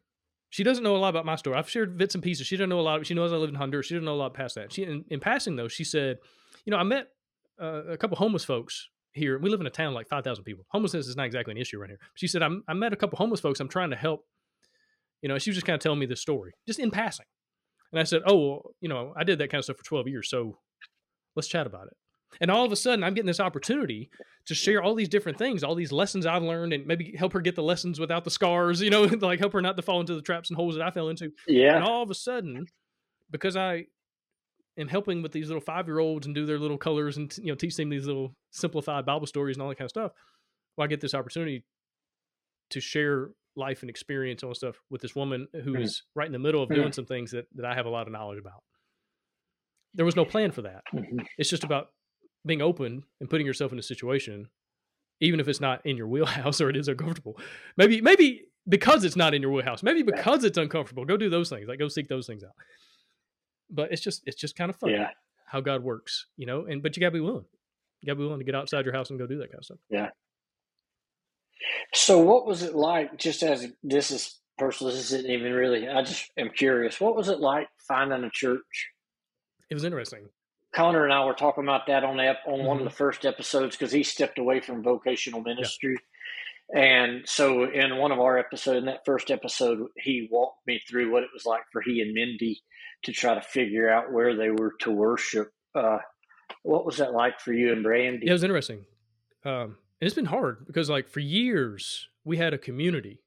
she doesn't know a lot about my story. I've shared bits and pieces. She doesn't know a lot. She knows I live in Honduras. She doesn't know a lot past that. She, in, in passing though, she said, you know, I met uh, a couple homeless folks here. We live in a town like 5,000 people. Homelessness is not exactly an issue around here. She said, I met a couple homeless folks. I'm trying to help. You know, she was just kind of telling me this story, just in passing. And I said, oh, well, you know, I did that kind of stuff for 12 years. So let's chat about it. And all of a sudden, I'm getting this opportunity to share all these different things, all these lessons I've learned, and maybe help her get the lessons without the scars, you know, like help her not to fall into the traps and holes that I fell into. Yeah. And all of a sudden, because I am helping with these little five year olds and do their little colors and you know teach them these little simplified Bible stories and all that kind of stuff. Well, I get this opportunity to share life and experience on stuff with this woman who mm-hmm. is right in the middle of mm-hmm. doing some things that, that I have a lot of knowledge about. There was no plan for that. Mm-hmm. It's just about being open and putting yourself in a situation, even if it's not in your wheelhouse or it is uncomfortable. Maybe, maybe because it's not in your wheelhouse, maybe because it's uncomfortable, go do those things. Like go seek those things out but it's just it's just kind of fun yeah. how God works, you know. And but you gotta be willing. You gotta be willing to get outside your house and go do that kind of stuff. Yeah. So what was it like? Just as this is personal, this isn't even really. I just am curious. What was it like finding a church? It was interesting. Connor and I were talking about that on the, on mm-hmm. one of mm-hmm. the first episodes because he stepped away from vocational ministry. Yeah. And so, in one of our episodes, in that first episode, he walked me through what it was like for he and Mindy to try to figure out where they were to worship. Uh, what was that like for you and Brandy? Yeah, it was interesting. Um, it's been hard because, like, for years we had a community.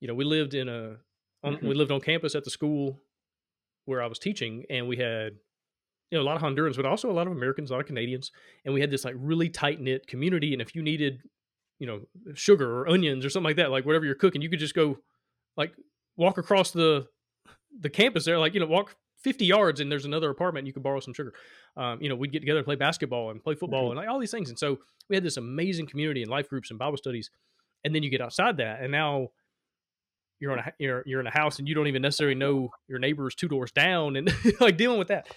You know, we lived in a on, mm-hmm. we lived on campus at the school where I was teaching, and we had you know a lot of Hondurans, but also a lot of Americans, a lot of Canadians, and we had this like really tight knit community. And if you needed, you know, sugar or onions or something like that, like whatever you're cooking, you could just go like walk across the the campus there, like you know, walk 50 yards and there's another apartment you could borrow some sugar. Um, you know, we'd get together and play basketball and play football mm-hmm. and like all these things. And so we had this amazing community and life groups and Bible studies. And then you get outside that, and now you're on a you're you're in a house and you don't even necessarily know your neighbors two doors down and like dealing with that.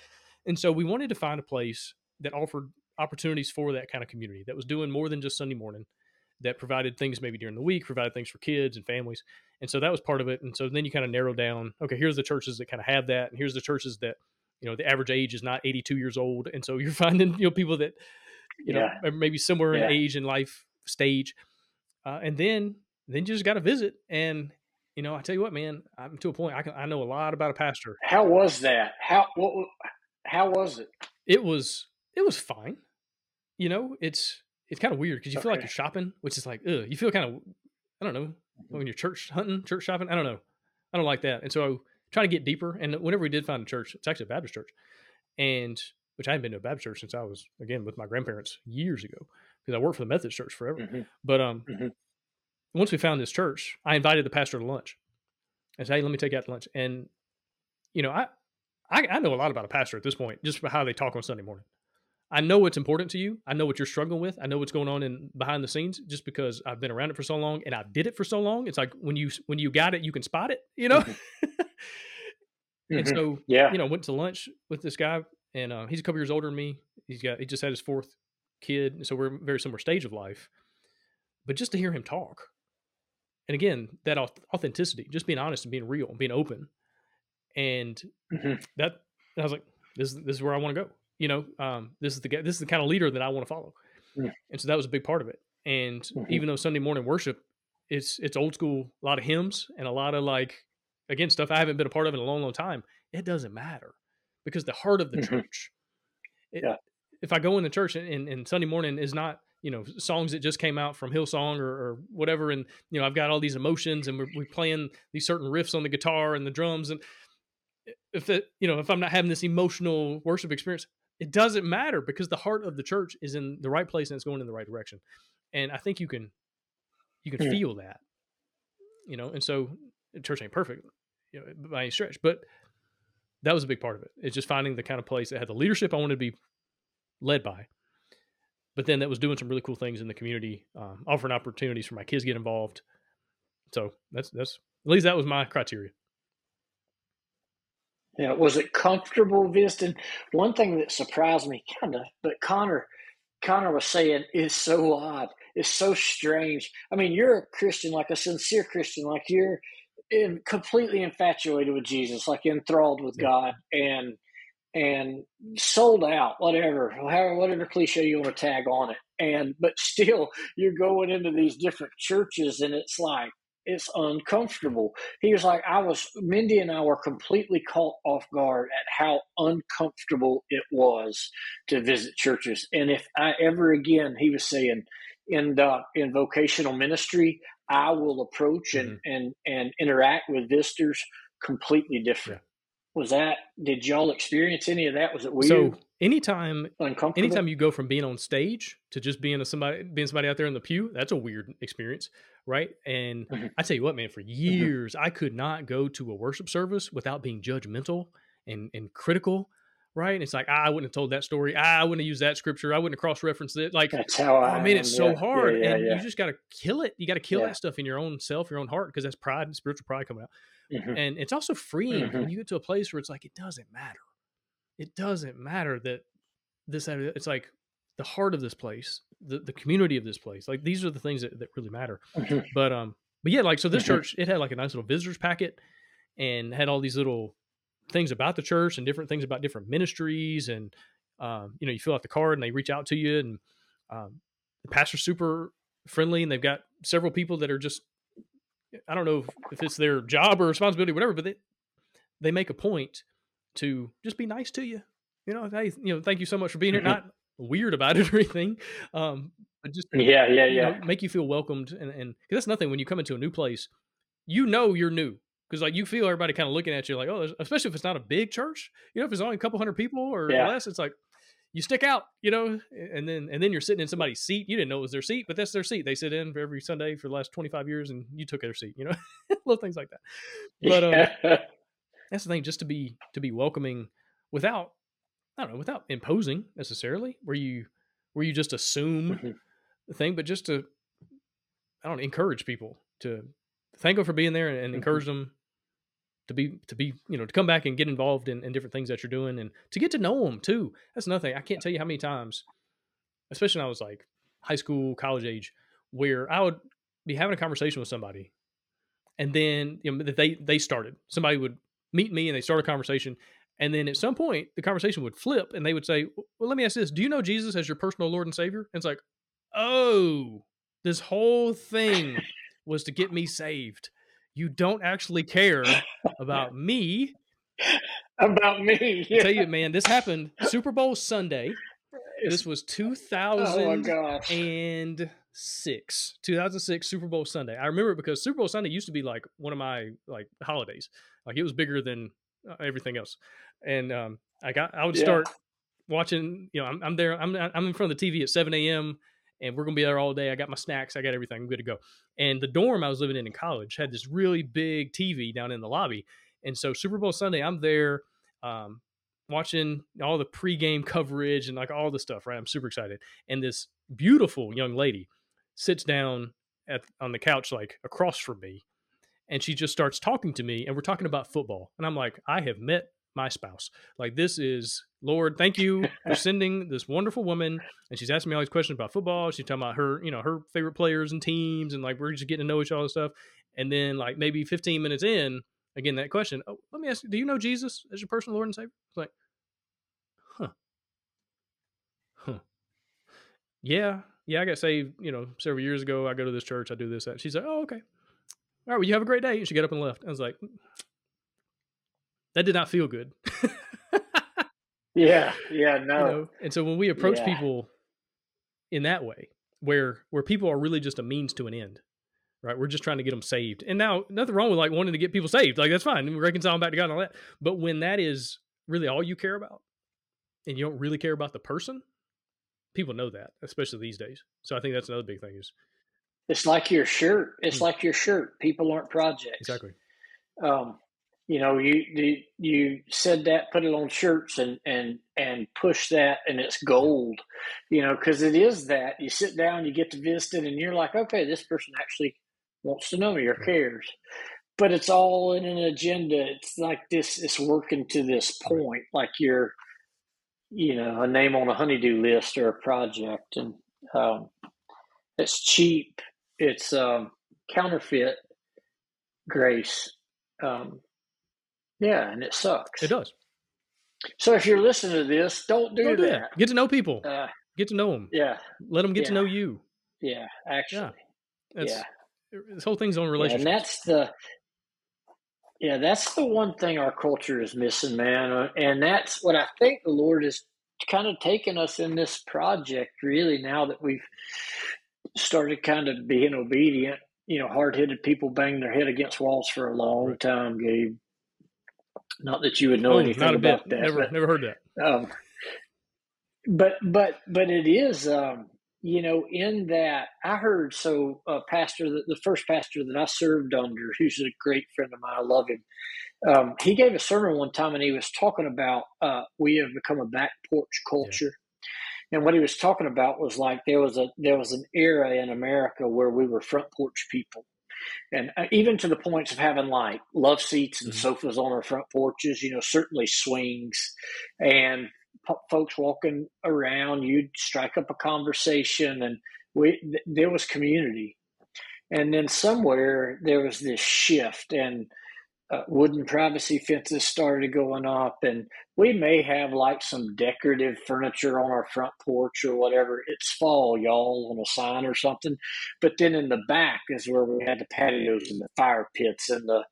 And so we wanted to find a place that offered opportunities for that kind of community that was doing more than just Sunday morning that provided things maybe during the week, provided things for kids and families. And so that was part of it. And so then you kind of narrow down, okay, here's the churches that kind of have that. And here's the churches that, you know, the average age is not 82 years old. And so you're finding, you know, people that, you know, maybe somewhere yeah. in age and life stage. Uh, and then, then you just got to visit. And, you know, I tell you what, man, I'm to a point, I, can, I know a lot about a pastor. How was that? How, what, how was it? It was, it was fine. You know, it's, it's kind of weird because you okay. feel like you're shopping, which is like, ugh, you feel kind of, I don't know, mm-hmm. when you're church hunting, church shopping. I don't know. I don't like that. And so trying to get deeper. And whenever we did find a church, it's actually a Baptist church. And which I hadn't been to a Baptist church since I was, again, with my grandparents years ago because I worked for the Methodist church forever. Mm-hmm. But um, mm-hmm. once we found this church, I invited the pastor to lunch. I said, hey, let me take you out to lunch. And, you know, I, I, I know a lot about a pastor at this point, just how they talk on Sunday morning. I know what's important to you. I know what you're struggling with. I know what's going on in behind the scenes just because I've been around it for so long and I did it for so long. It's like when you when you got it, you can spot it, you know? Mm-hmm. And Mhm. so, Yeah. you know, went to lunch with this guy, and uh, he's a couple years older than me. He's got he just had his fourth kid, so we're very similar stage of life. But just to hear him talk, and again, that authenticity, just being honest and being real, and being open, and Mhm. that I was like, this is this is where I want to go. You know, um, this is the guy, this is the kind of leader that I want to follow, Mm. and so that was a big part of it. And Mhm. even though Sunday morning worship, it's it's old school, a lot of hymns and a lot of like again stuff I haven't been a part of in a long, long time. It doesn't matter because the heart of the Mhm. church. It, Yeah. If I go in the church and, and, and Sunday morning is not you know songs that just came out from Hillsong or, or whatever, and you know I've got all these emotions and we're, we're playing these certain riffs on the guitar and the drums and if it you know if I'm not having this emotional worship experience, it doesn't matter because the heart of the church is in the right place and it's going in the right direction, and I think you can you can Hmm. feel that, you know, and so the church ain't perfect you know, by any stretch, but that was a big part of it. It's just finding the kind of place that had the leadership I wanted to be led by, but then that was doing some really cool things in the community, um, offering opportunities for my kids to get involved. So that's that's at least that was my criteria. Yeah. Was it comfortable visiting? One thing that surprised me, kind of, but Connor, Connor was saying is so odd. It's so strange. I mean, you're a Christian, like a sincere Christian, like you're in, completely infatuated with Jesus, like enthralled with. God, and and sold out, whatever, however, whatever cliche you want to tag on it. And but still, you're going into these different churches, and it's like it's uncomfortable. He was like, I was, Mindy and I were completely caught off guard at how uncomfortable it was to visit churches. And if I ever again, he was saying, in the, in vocational ministry, I will approach and, mm-hmm. and, and interact with visitors completely different. Was that, did y'all experience any of that? Was it weird? So anytime anytime you go from being on stage to just being a somebody being somebody out there in the pew, that's a weird experience, right? And Mhm. I tell you what, man, for years I could not go to a worship service without being judgmental and and critical, right? And it's like ah, I wouldn't have told that story, ah, I wouldn't have used that scripture, I wouldn't have cross referenced it, like. That's how I am, it's so yeah, hard, yeah, yeah, and you just got to kill it. You got to kill that stuff in your own self, your own heart, because that's pride and spiritual pride coming out. Mhm. And it's also freeing Mhm. when you get to a place where it's like it doesn't matter. It doesn't matter that this it's like the heart of this place, the the community of this place. Like these are the things that, that really matter. Mhm. But um, but yeah, like so this Mhm. church, it had like a nice little visitors packet, and had all these little things about the church and different things about different ministries, and um, you know, you fill out the card and they reach out to you, and um, the pastor's super friendly, and they've got several people that are just I don't know if, if it's their job or responsibility, or whatever, but they they make a point to just be nice to you. You know, hey, you know, thank you so much for being here. Mhm. Not weird about it or anything, um, but just Yeah, yeah, you know, yeah. make you feel welcomed. And and 'cause that's nothing when you come into a new place, you know you're new because like you feel everybody kind of looking at you like, oh, especially if it's not a big church. You know, if it's only a couple hundred people or Yeah. less, it's like you stick out. You know, and then and then you're sitting in somebody's seat. You didn't know it was their seat, but that's their seat. They sit in for every Sunday for the last 25 years, and you took their seat. You know, little things like that. But um, Yeah. That's the thing just to be to be welcoming without i don't know without imposing necessarily where you where you just assume Mhm. the thing but just to i don't know, encourage people to thank them for being there and, and Mhm. encourage them to be to be you know to come back and get involved in, in different things that you're doing and to get to know them too that's nothing i can't tell you how many times especially when i was like high school college age where i would be having a conversation with somebody and then you know they they started somebody would meet me and they start a conversation. And then at some point the conversation would flip and they would say well let me ask this. Do you know jesus as your personal lord and savior? And it's like oh this whole thing was to get me saved. You don't actually care about me. About me. I tell you man this happened super bowl sunday. This was oh my 2000 gosh. and six 2006 super bowl sunday. I remember it because super bowl sunday used to be like one of my like holidays. Like it was bigger than uh, everything else. And um i got i would Yeah. start watching you know i'm, I'm there I'm, I'm in front of the tv at 7 a.m and we're gonna be there all day. I got my snacks i got everything i'm good to go. And the dorm i was living in in college had this really big tv down in the lobby. And so super bowl sunday i'm there um watching all the pregame coverage and like all the stuff right? I'm super excited. And this beautiful young lady sits down at on the couch like across from me and she just starts talking to me and we're talking about football and i'm like i have met my spouse. Like this is lord thank you for sending this wonderful woman and she's asking me all these questions about football she's talking about her you know her favorite players and teams and like we're just getting to know each other and stuff and then like maybe 15 minutes in again that question oh, let me ask you do you know jesus as your personal lord and savior? It's like huh. Huh. Yeah yeah i got saved you know several years ago i go to this church i do this that she's like oh okay all right, well, you have a great day. And she got up and left. I was like, that did not feel good. yeah, yeah, no. You know? And so when we approach yeah. people in that way, where where people are really just a means to an end, right? We're just trying to get them saved. And now nothing wrong with like wanting to get people saved. Like that's fine. Reconcile them back to God and all that. But when that is really all you care about, and you don't really care about the person, people know that, especially these days. So I think that's another big thing is it's like your shirt. It's mm. like your shirt. People aren't projects. Exactly. Um, you know, you, you you said that, put it on shirts, and and and push that, and it's gold. You know, because it is that. You sit down, you get to visit, and you're like, okay, this person actually wants to know me or cares. But it's all in an agenda. It's like this. It's working to this point, like you're, you know, a name on a honeydew list or a project, and um, it's cheap it's um, counterfeit grace. Um, yeah, and it sucks. It does. So if you're listening to this, don't do, don't do that. that. Get to know people. Uh, Get to know them. Yeah. Let them get yeah. to know you. Yeah, actually. Yeah. yeah. This whole thing's on relationships. Yeah, and that's the yeah, that's the one thing our culture is missing, man. Uh, and that's what I think the Lord is kind of taking us in this project, really, now that we've started kind of being obedient. You know, hard headed people bang their head against walls for a long time, Gabe. Not that you would know oh, anything about bit. that. Never, but, never heard that. Um, but but but it is um, you know in that I heard so a pastor the, the first pastor that I served under who's a great friend of mine I love him um, he gave a sermon one time and he was talking about uh, we have become a back porch culture and what he was talking about was like there was a there was an era in America where we were front porch people, and uh, even to the points of having like love seats and mm-hmm. sofas on our front porches. You know, certainly swings, and folks walking around. You'd strike up a conversation, and we th- there was community. And then somewhere there was this shift, and uh, wooden privacy fences started going up, and we may have like some decorative furniture on our front porch or whatever. It's fall, y'all, on a sign or something. But then in the back is where we had the patios and the fire pits and the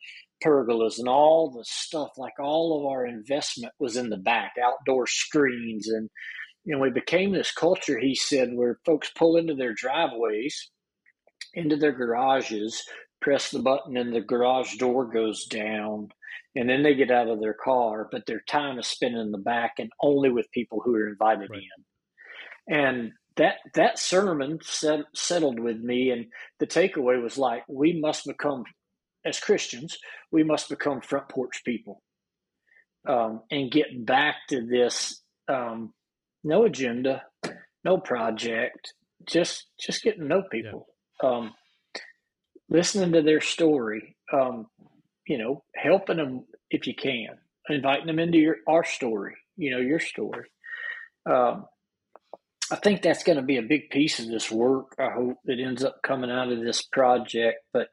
pergolas and all the stuff. Like all of our investment was in the back, outdoor screens, and you know we became this culture. He said where folks pull into their driveways, into their garages, press the button and the garage door goes down and then they get out of their car but their time is spent in the back and only with people who are invited right. in and that that sermon set, settled with me and the takeaway was like we must become as christians we must become front porch people um, and get back to this um, no agenda no project just just getting to know people yeah. um, listening to their story, um, you know, helping them if you can, inviting them into your our story, you know, your story. I think that's going to be a big piece of this work. I hope that ends up coming out of this project. But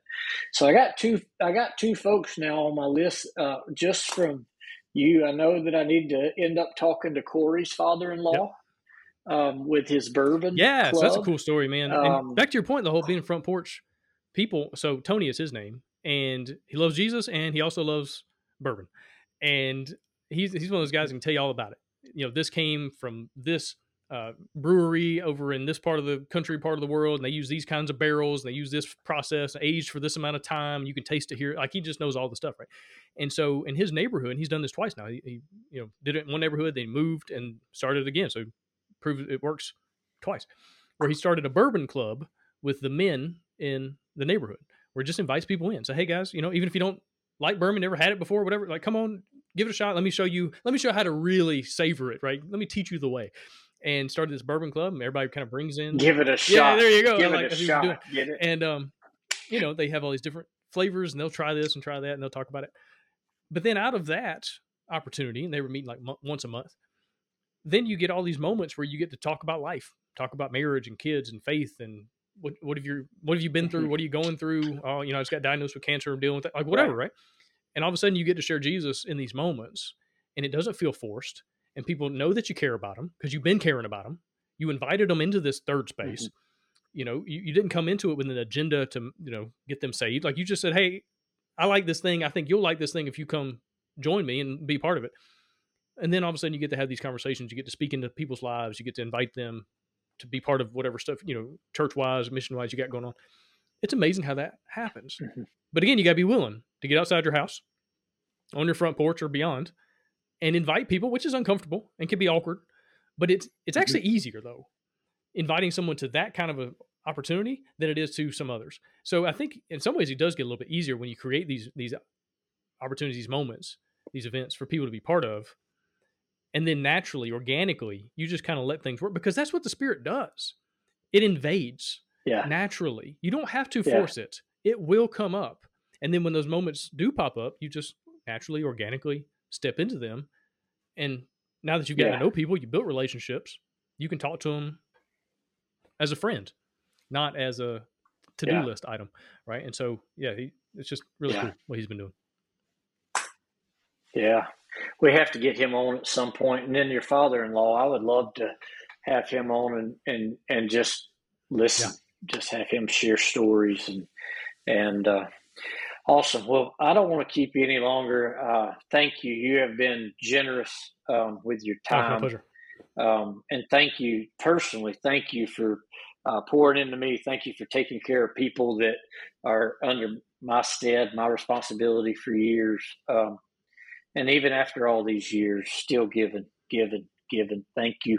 so I got two, I got two folks now on my list, uh, just from you. I know that I need to end up talking to Corey's father-in-law. Yep. Um, with his bourbon, yeah, so that's a cool story, man. Um, back to your point, the whole being front porch people so tony is his name and he loves jesus and he also loves bourbon and he's he's one of those guys who can tell you all about it you know this came from this uh, brewery over in this part of the country part of the world and they use these kinds of barrels and they use this process aged for this amount of time you can taste it here like he just knows all the stuff right and so in his neighborhood he's done this twice now he, he you know did it in one neighborhood then moved and started again so proved it works twice where he started a bourbon club with the men in the neighborhood where just invites people in. So, hey guys, you know, even if you don't like bourbon, never had it before, whatever, like come on, give it a shot. Let me show you, let me show you how to really savor it, right? Let me teach you the way. And started this bourbon club, and everybody kind of brings in. Give it a shot. Yeah, there you go. Give like, it a shot. Get it. And um, you know, they have all these different flavors and they'll try this and try that and they'll talk about it. But then out of that opportunity, and they were meeting like mo- once a month, then you get all these moments where you get to talk about life, talk about marriage and kids and faith and what what have you what have you been through? What are you going through? Oh, you know, I just got diagnosed with cancer. I'm dealing with that, like whatever, right. right? And all of a sudden, you get to share Jesus in these moments, and it doesn't feel forced. And people know that you care about them because you've been caring about them. You invited them into this third space. Mm-hmm. You know, you, you didn't come into it with an agenda to you know get them saved. Like you just said, hey, I like this thing. I think you'll like this thing if you come join me and be part of it. And then all of a sudden, you get to have these conversations. You get to speak into people's lives. You get to invite them to be part of whatever stuff you know, church wise, mission wise, you got going on. It's amazing how that happens. Mm-hmm. But again, you got to be willing to get outside your house, on your front porch or beyond, and invite people, which is uncomfortable and can be awkward. But it's it's mm-hmm. actually easier though, inviting someone to that kind of a opportunity than it is to some others. So I think in some ways it does get a little bit easier when you create these these opportunities, these moments, these events for people to be part of. And then naturally, organically, you just kind of let things work because that's what the spirit does. It invades yeah. naturally. You don't have to force yeah. it. It will come up. And then when those moments do pop up, you just naturally, organically step into them. And now that you've gotten yeah. to know people, you built relationships, you can talk to them as a friend, not as a to do yeah. list item. Right. And so, yeah, he, it's just really yeah. cool what he's been doing. Yeah. We have to get him on at some point. And then your father in law, I would love to have him on and, and, and just listen, just have him share stories and, and, uh, Awesome. Well, I don't want to keep you any longer. Uh, thank you. You have been generous um, with your time. Oh, my pleasure. Um, and thank you personally. Thank you for uh, pouring into me. Thank you for taking care of people that are under my stead, my responsibility for years. Um, and even after all these years, still giving, giving, giving. Thank you.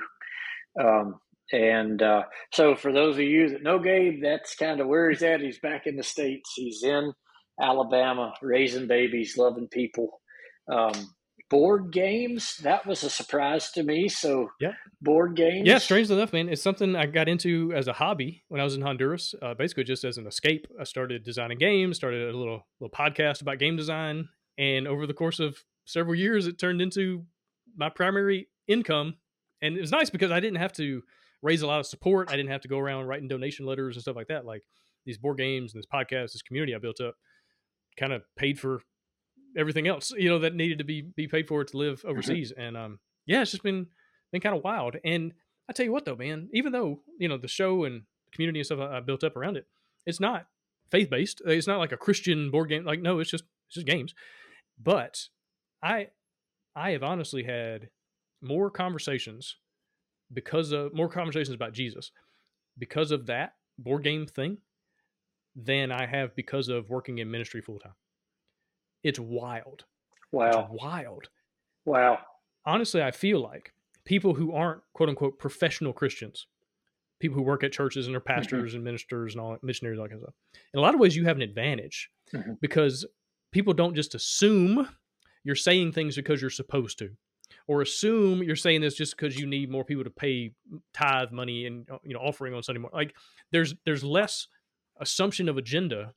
Um, and uh, so, for those of you that know Gabe, that's kind of where he's at. He's back in the States. He's in Alabama, raising babies, loving people. Um, board games, that was a surprise to me. So, yeah, board games. Yeah, strangely enough, man, it's something I got into as a hobby when I was in Honduras. Uh, basically, just as an escape, I started designing games, started a little little podcast about game design, and over the course of several years, it turned into my primary income. And it was nice because I didn't have to raise a lot of support. I didn't have to go around writing donation letters and stuff like that. Like these board games and this podcast, this community I built up kind of paid for everything else, you know, that needed to be be paid for to live mm-hmm. overseas. And um, yeah, it's just been been kind of wild. And I tell you what, though, man, even though you know the show and community and stuff I, I built up around it, it's not faith based. It's not like a Christian board game. Like no, it's just it's just games. But I I have honestly had more conversations because of more conversations about Jesus because of that board game thing than I have because of working in ministry full time. It's wild. Wow. It's wild. Wow. Honestly, I feel like people who aren't quote unquote professional Christians, people who work at churches and are mm-hmm. pastors mm-hmm. and ministers and all missionaries, all that kind of stuff. In a lot of ways, you have an advantage mm-hmm. because people don't just assume you're saying things because you're supposed to, or assume you're saying this just because you need more people to pay tithe money and you know offering on Sunday morning. Like there's there's less assumption of agenda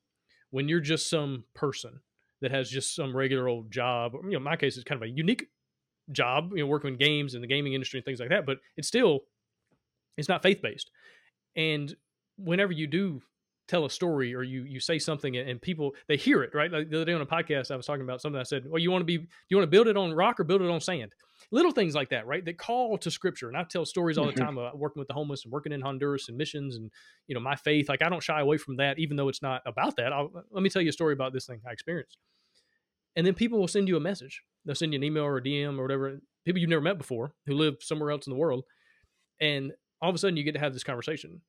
when you're just some person that has just some regular old job. You know, in my case, it's kind of a unique job, you know, working in games and the gaming industry and things like that, but it's still, it's not faith based. And whenever you do tell a story or you you say something and people they hear it right like the other day on a podcast i was talking about something i said well you want to be you want to build it on rock or build it on sand little things like that, right? That call to scripture. And I tell stories all the mm-hmm. time about working with the homeless and working in Honduras and missions and, you know, my faith. Like I don't shy away from that, even though it's not about that. I'll, let me tell you a story about this thing I experienced. And then people will send you a message. They'll send you an email or a DM or whatever. People you've never met before who live somewhere else in the world. And all of a sudden you get to have this conversation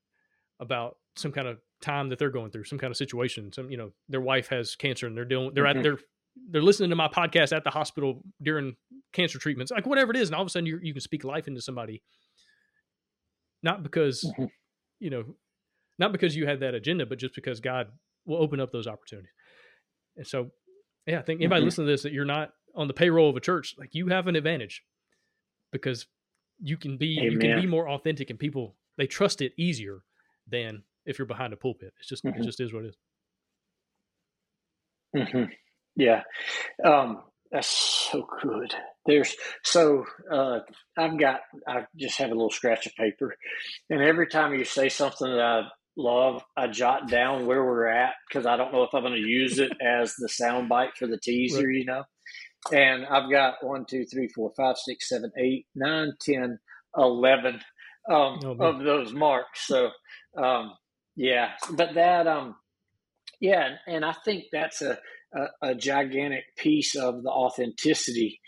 about some kind of time that they're going through, some kind of situation. Some, you know, their wife has cancer and they're doing, they're mm-hmm. at, they're they're listening to my podcast at the hospital during cancer treatments, like whatever it is, and all of a sudden you you can speak life into somebody, not because mm-hmm. you know, not because you had that agenda, but just because God will open up those opportunities. And so, yeah, I think anybody mm-hmm. listening to this that you're not on the payroll of a church, like you have an advantage because you can be Amen. you can be more authentic, and people they trust it easier than if you're behind a pulpit. It's just mm-hmm. it just is what it is. Mm-hmm. Yeah. Um, that's so good. There's so uh, I've got I just have a little scratch of paper, and every time you say something that I love, I jot down where we're at because I don't know if I'm going to use it as the sound bite for the teaser, right. you know. And I've got one, two, three, four, five, six, seven, eight, nine, ten, eleven um, oh, of those marks. So um, yeah, but that um, yeah, and I think that's a a, a gigantic piece of the authenticity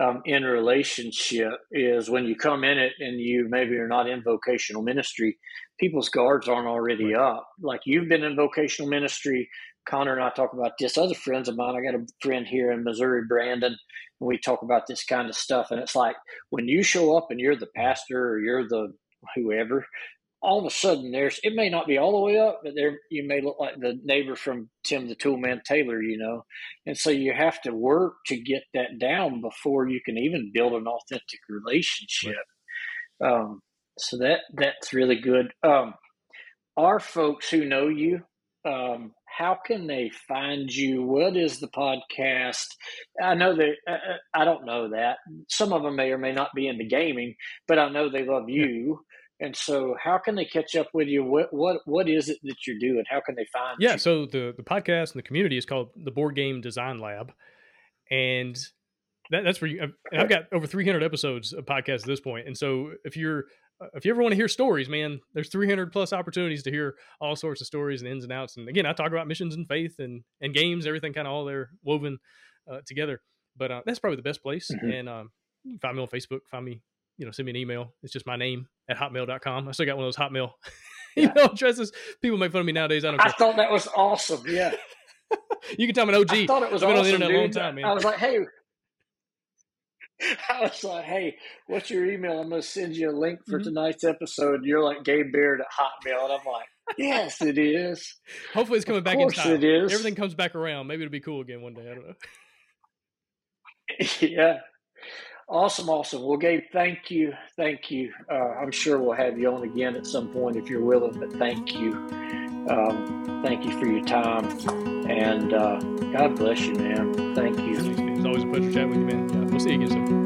um, in relationship is when you come in it and you maybe are not in vocational ministry, people's guards aren't already right. up. Like you've been in vocational ministry. Connor and I talk about this. Other friends of mine, I got a friend here in Missouri, Brandon, and we talk about this kind of stuff. And it's like when you show up and you're the pastor or you're the whoever, all of a sudden there's it may not be all the way up, but there you may look like the neighbor from Tim the Toolman Taylor, you know. And so you have to work to get that down before you can even build an authentic relationship. Right. Um, so that that's really good. Um, our folks who know you, um, how can they find you? What is the podcast? I know that uh, uh I don't know that some of them may or may not be into gaming, but I know they love you. And so, how can they catch up with you? What what what is it that you're doing? How can they find? Yeah, you? so the the podcast and the community is called the Board Game Design Lab, and that, that's where you. I've got over 300 episodes of podcasts at this point, and so if you're if you ever want to hear stories, man, there's 300 plus opportunities to hear all sorts of stories and ins and outs. And again, I talk about missions and faith and and games, everything kind of all there woven uh, together. But uh, that's probably the best place. Mm-hmm. And um, find me on Facebook, find me you know, send me an email. It's just my name at hotmail.com. I still got one of those Hotmail yeah. email addresses. People make fun of me nowadays. I don't care. I thought that was awesome. Yeah. you can tell I'm an OG. I thought it was I've been awesome, on the internet dude. a long time, man. I was like, hey, I was like, hey, what's your email? I'm going to send you a link for mm-hmm. tonight's episode. You're like Gabe Barrett at Hotmail. And I'm like, yes, it is. Hopefully it's coming of back in time. it is. Everything comes back around. Maybe it'll be cool again one day. I don't know. yeah. Awesome, awesome. Well, Gabe, thank you, thank you. Uh, I'm sure we'll have you on again at some point if you're willing. But thank you, um, thank you for your time, and uh, God bless you, man. Thank you. It's always a pleasure chatting with you, man. We'll see you again soon.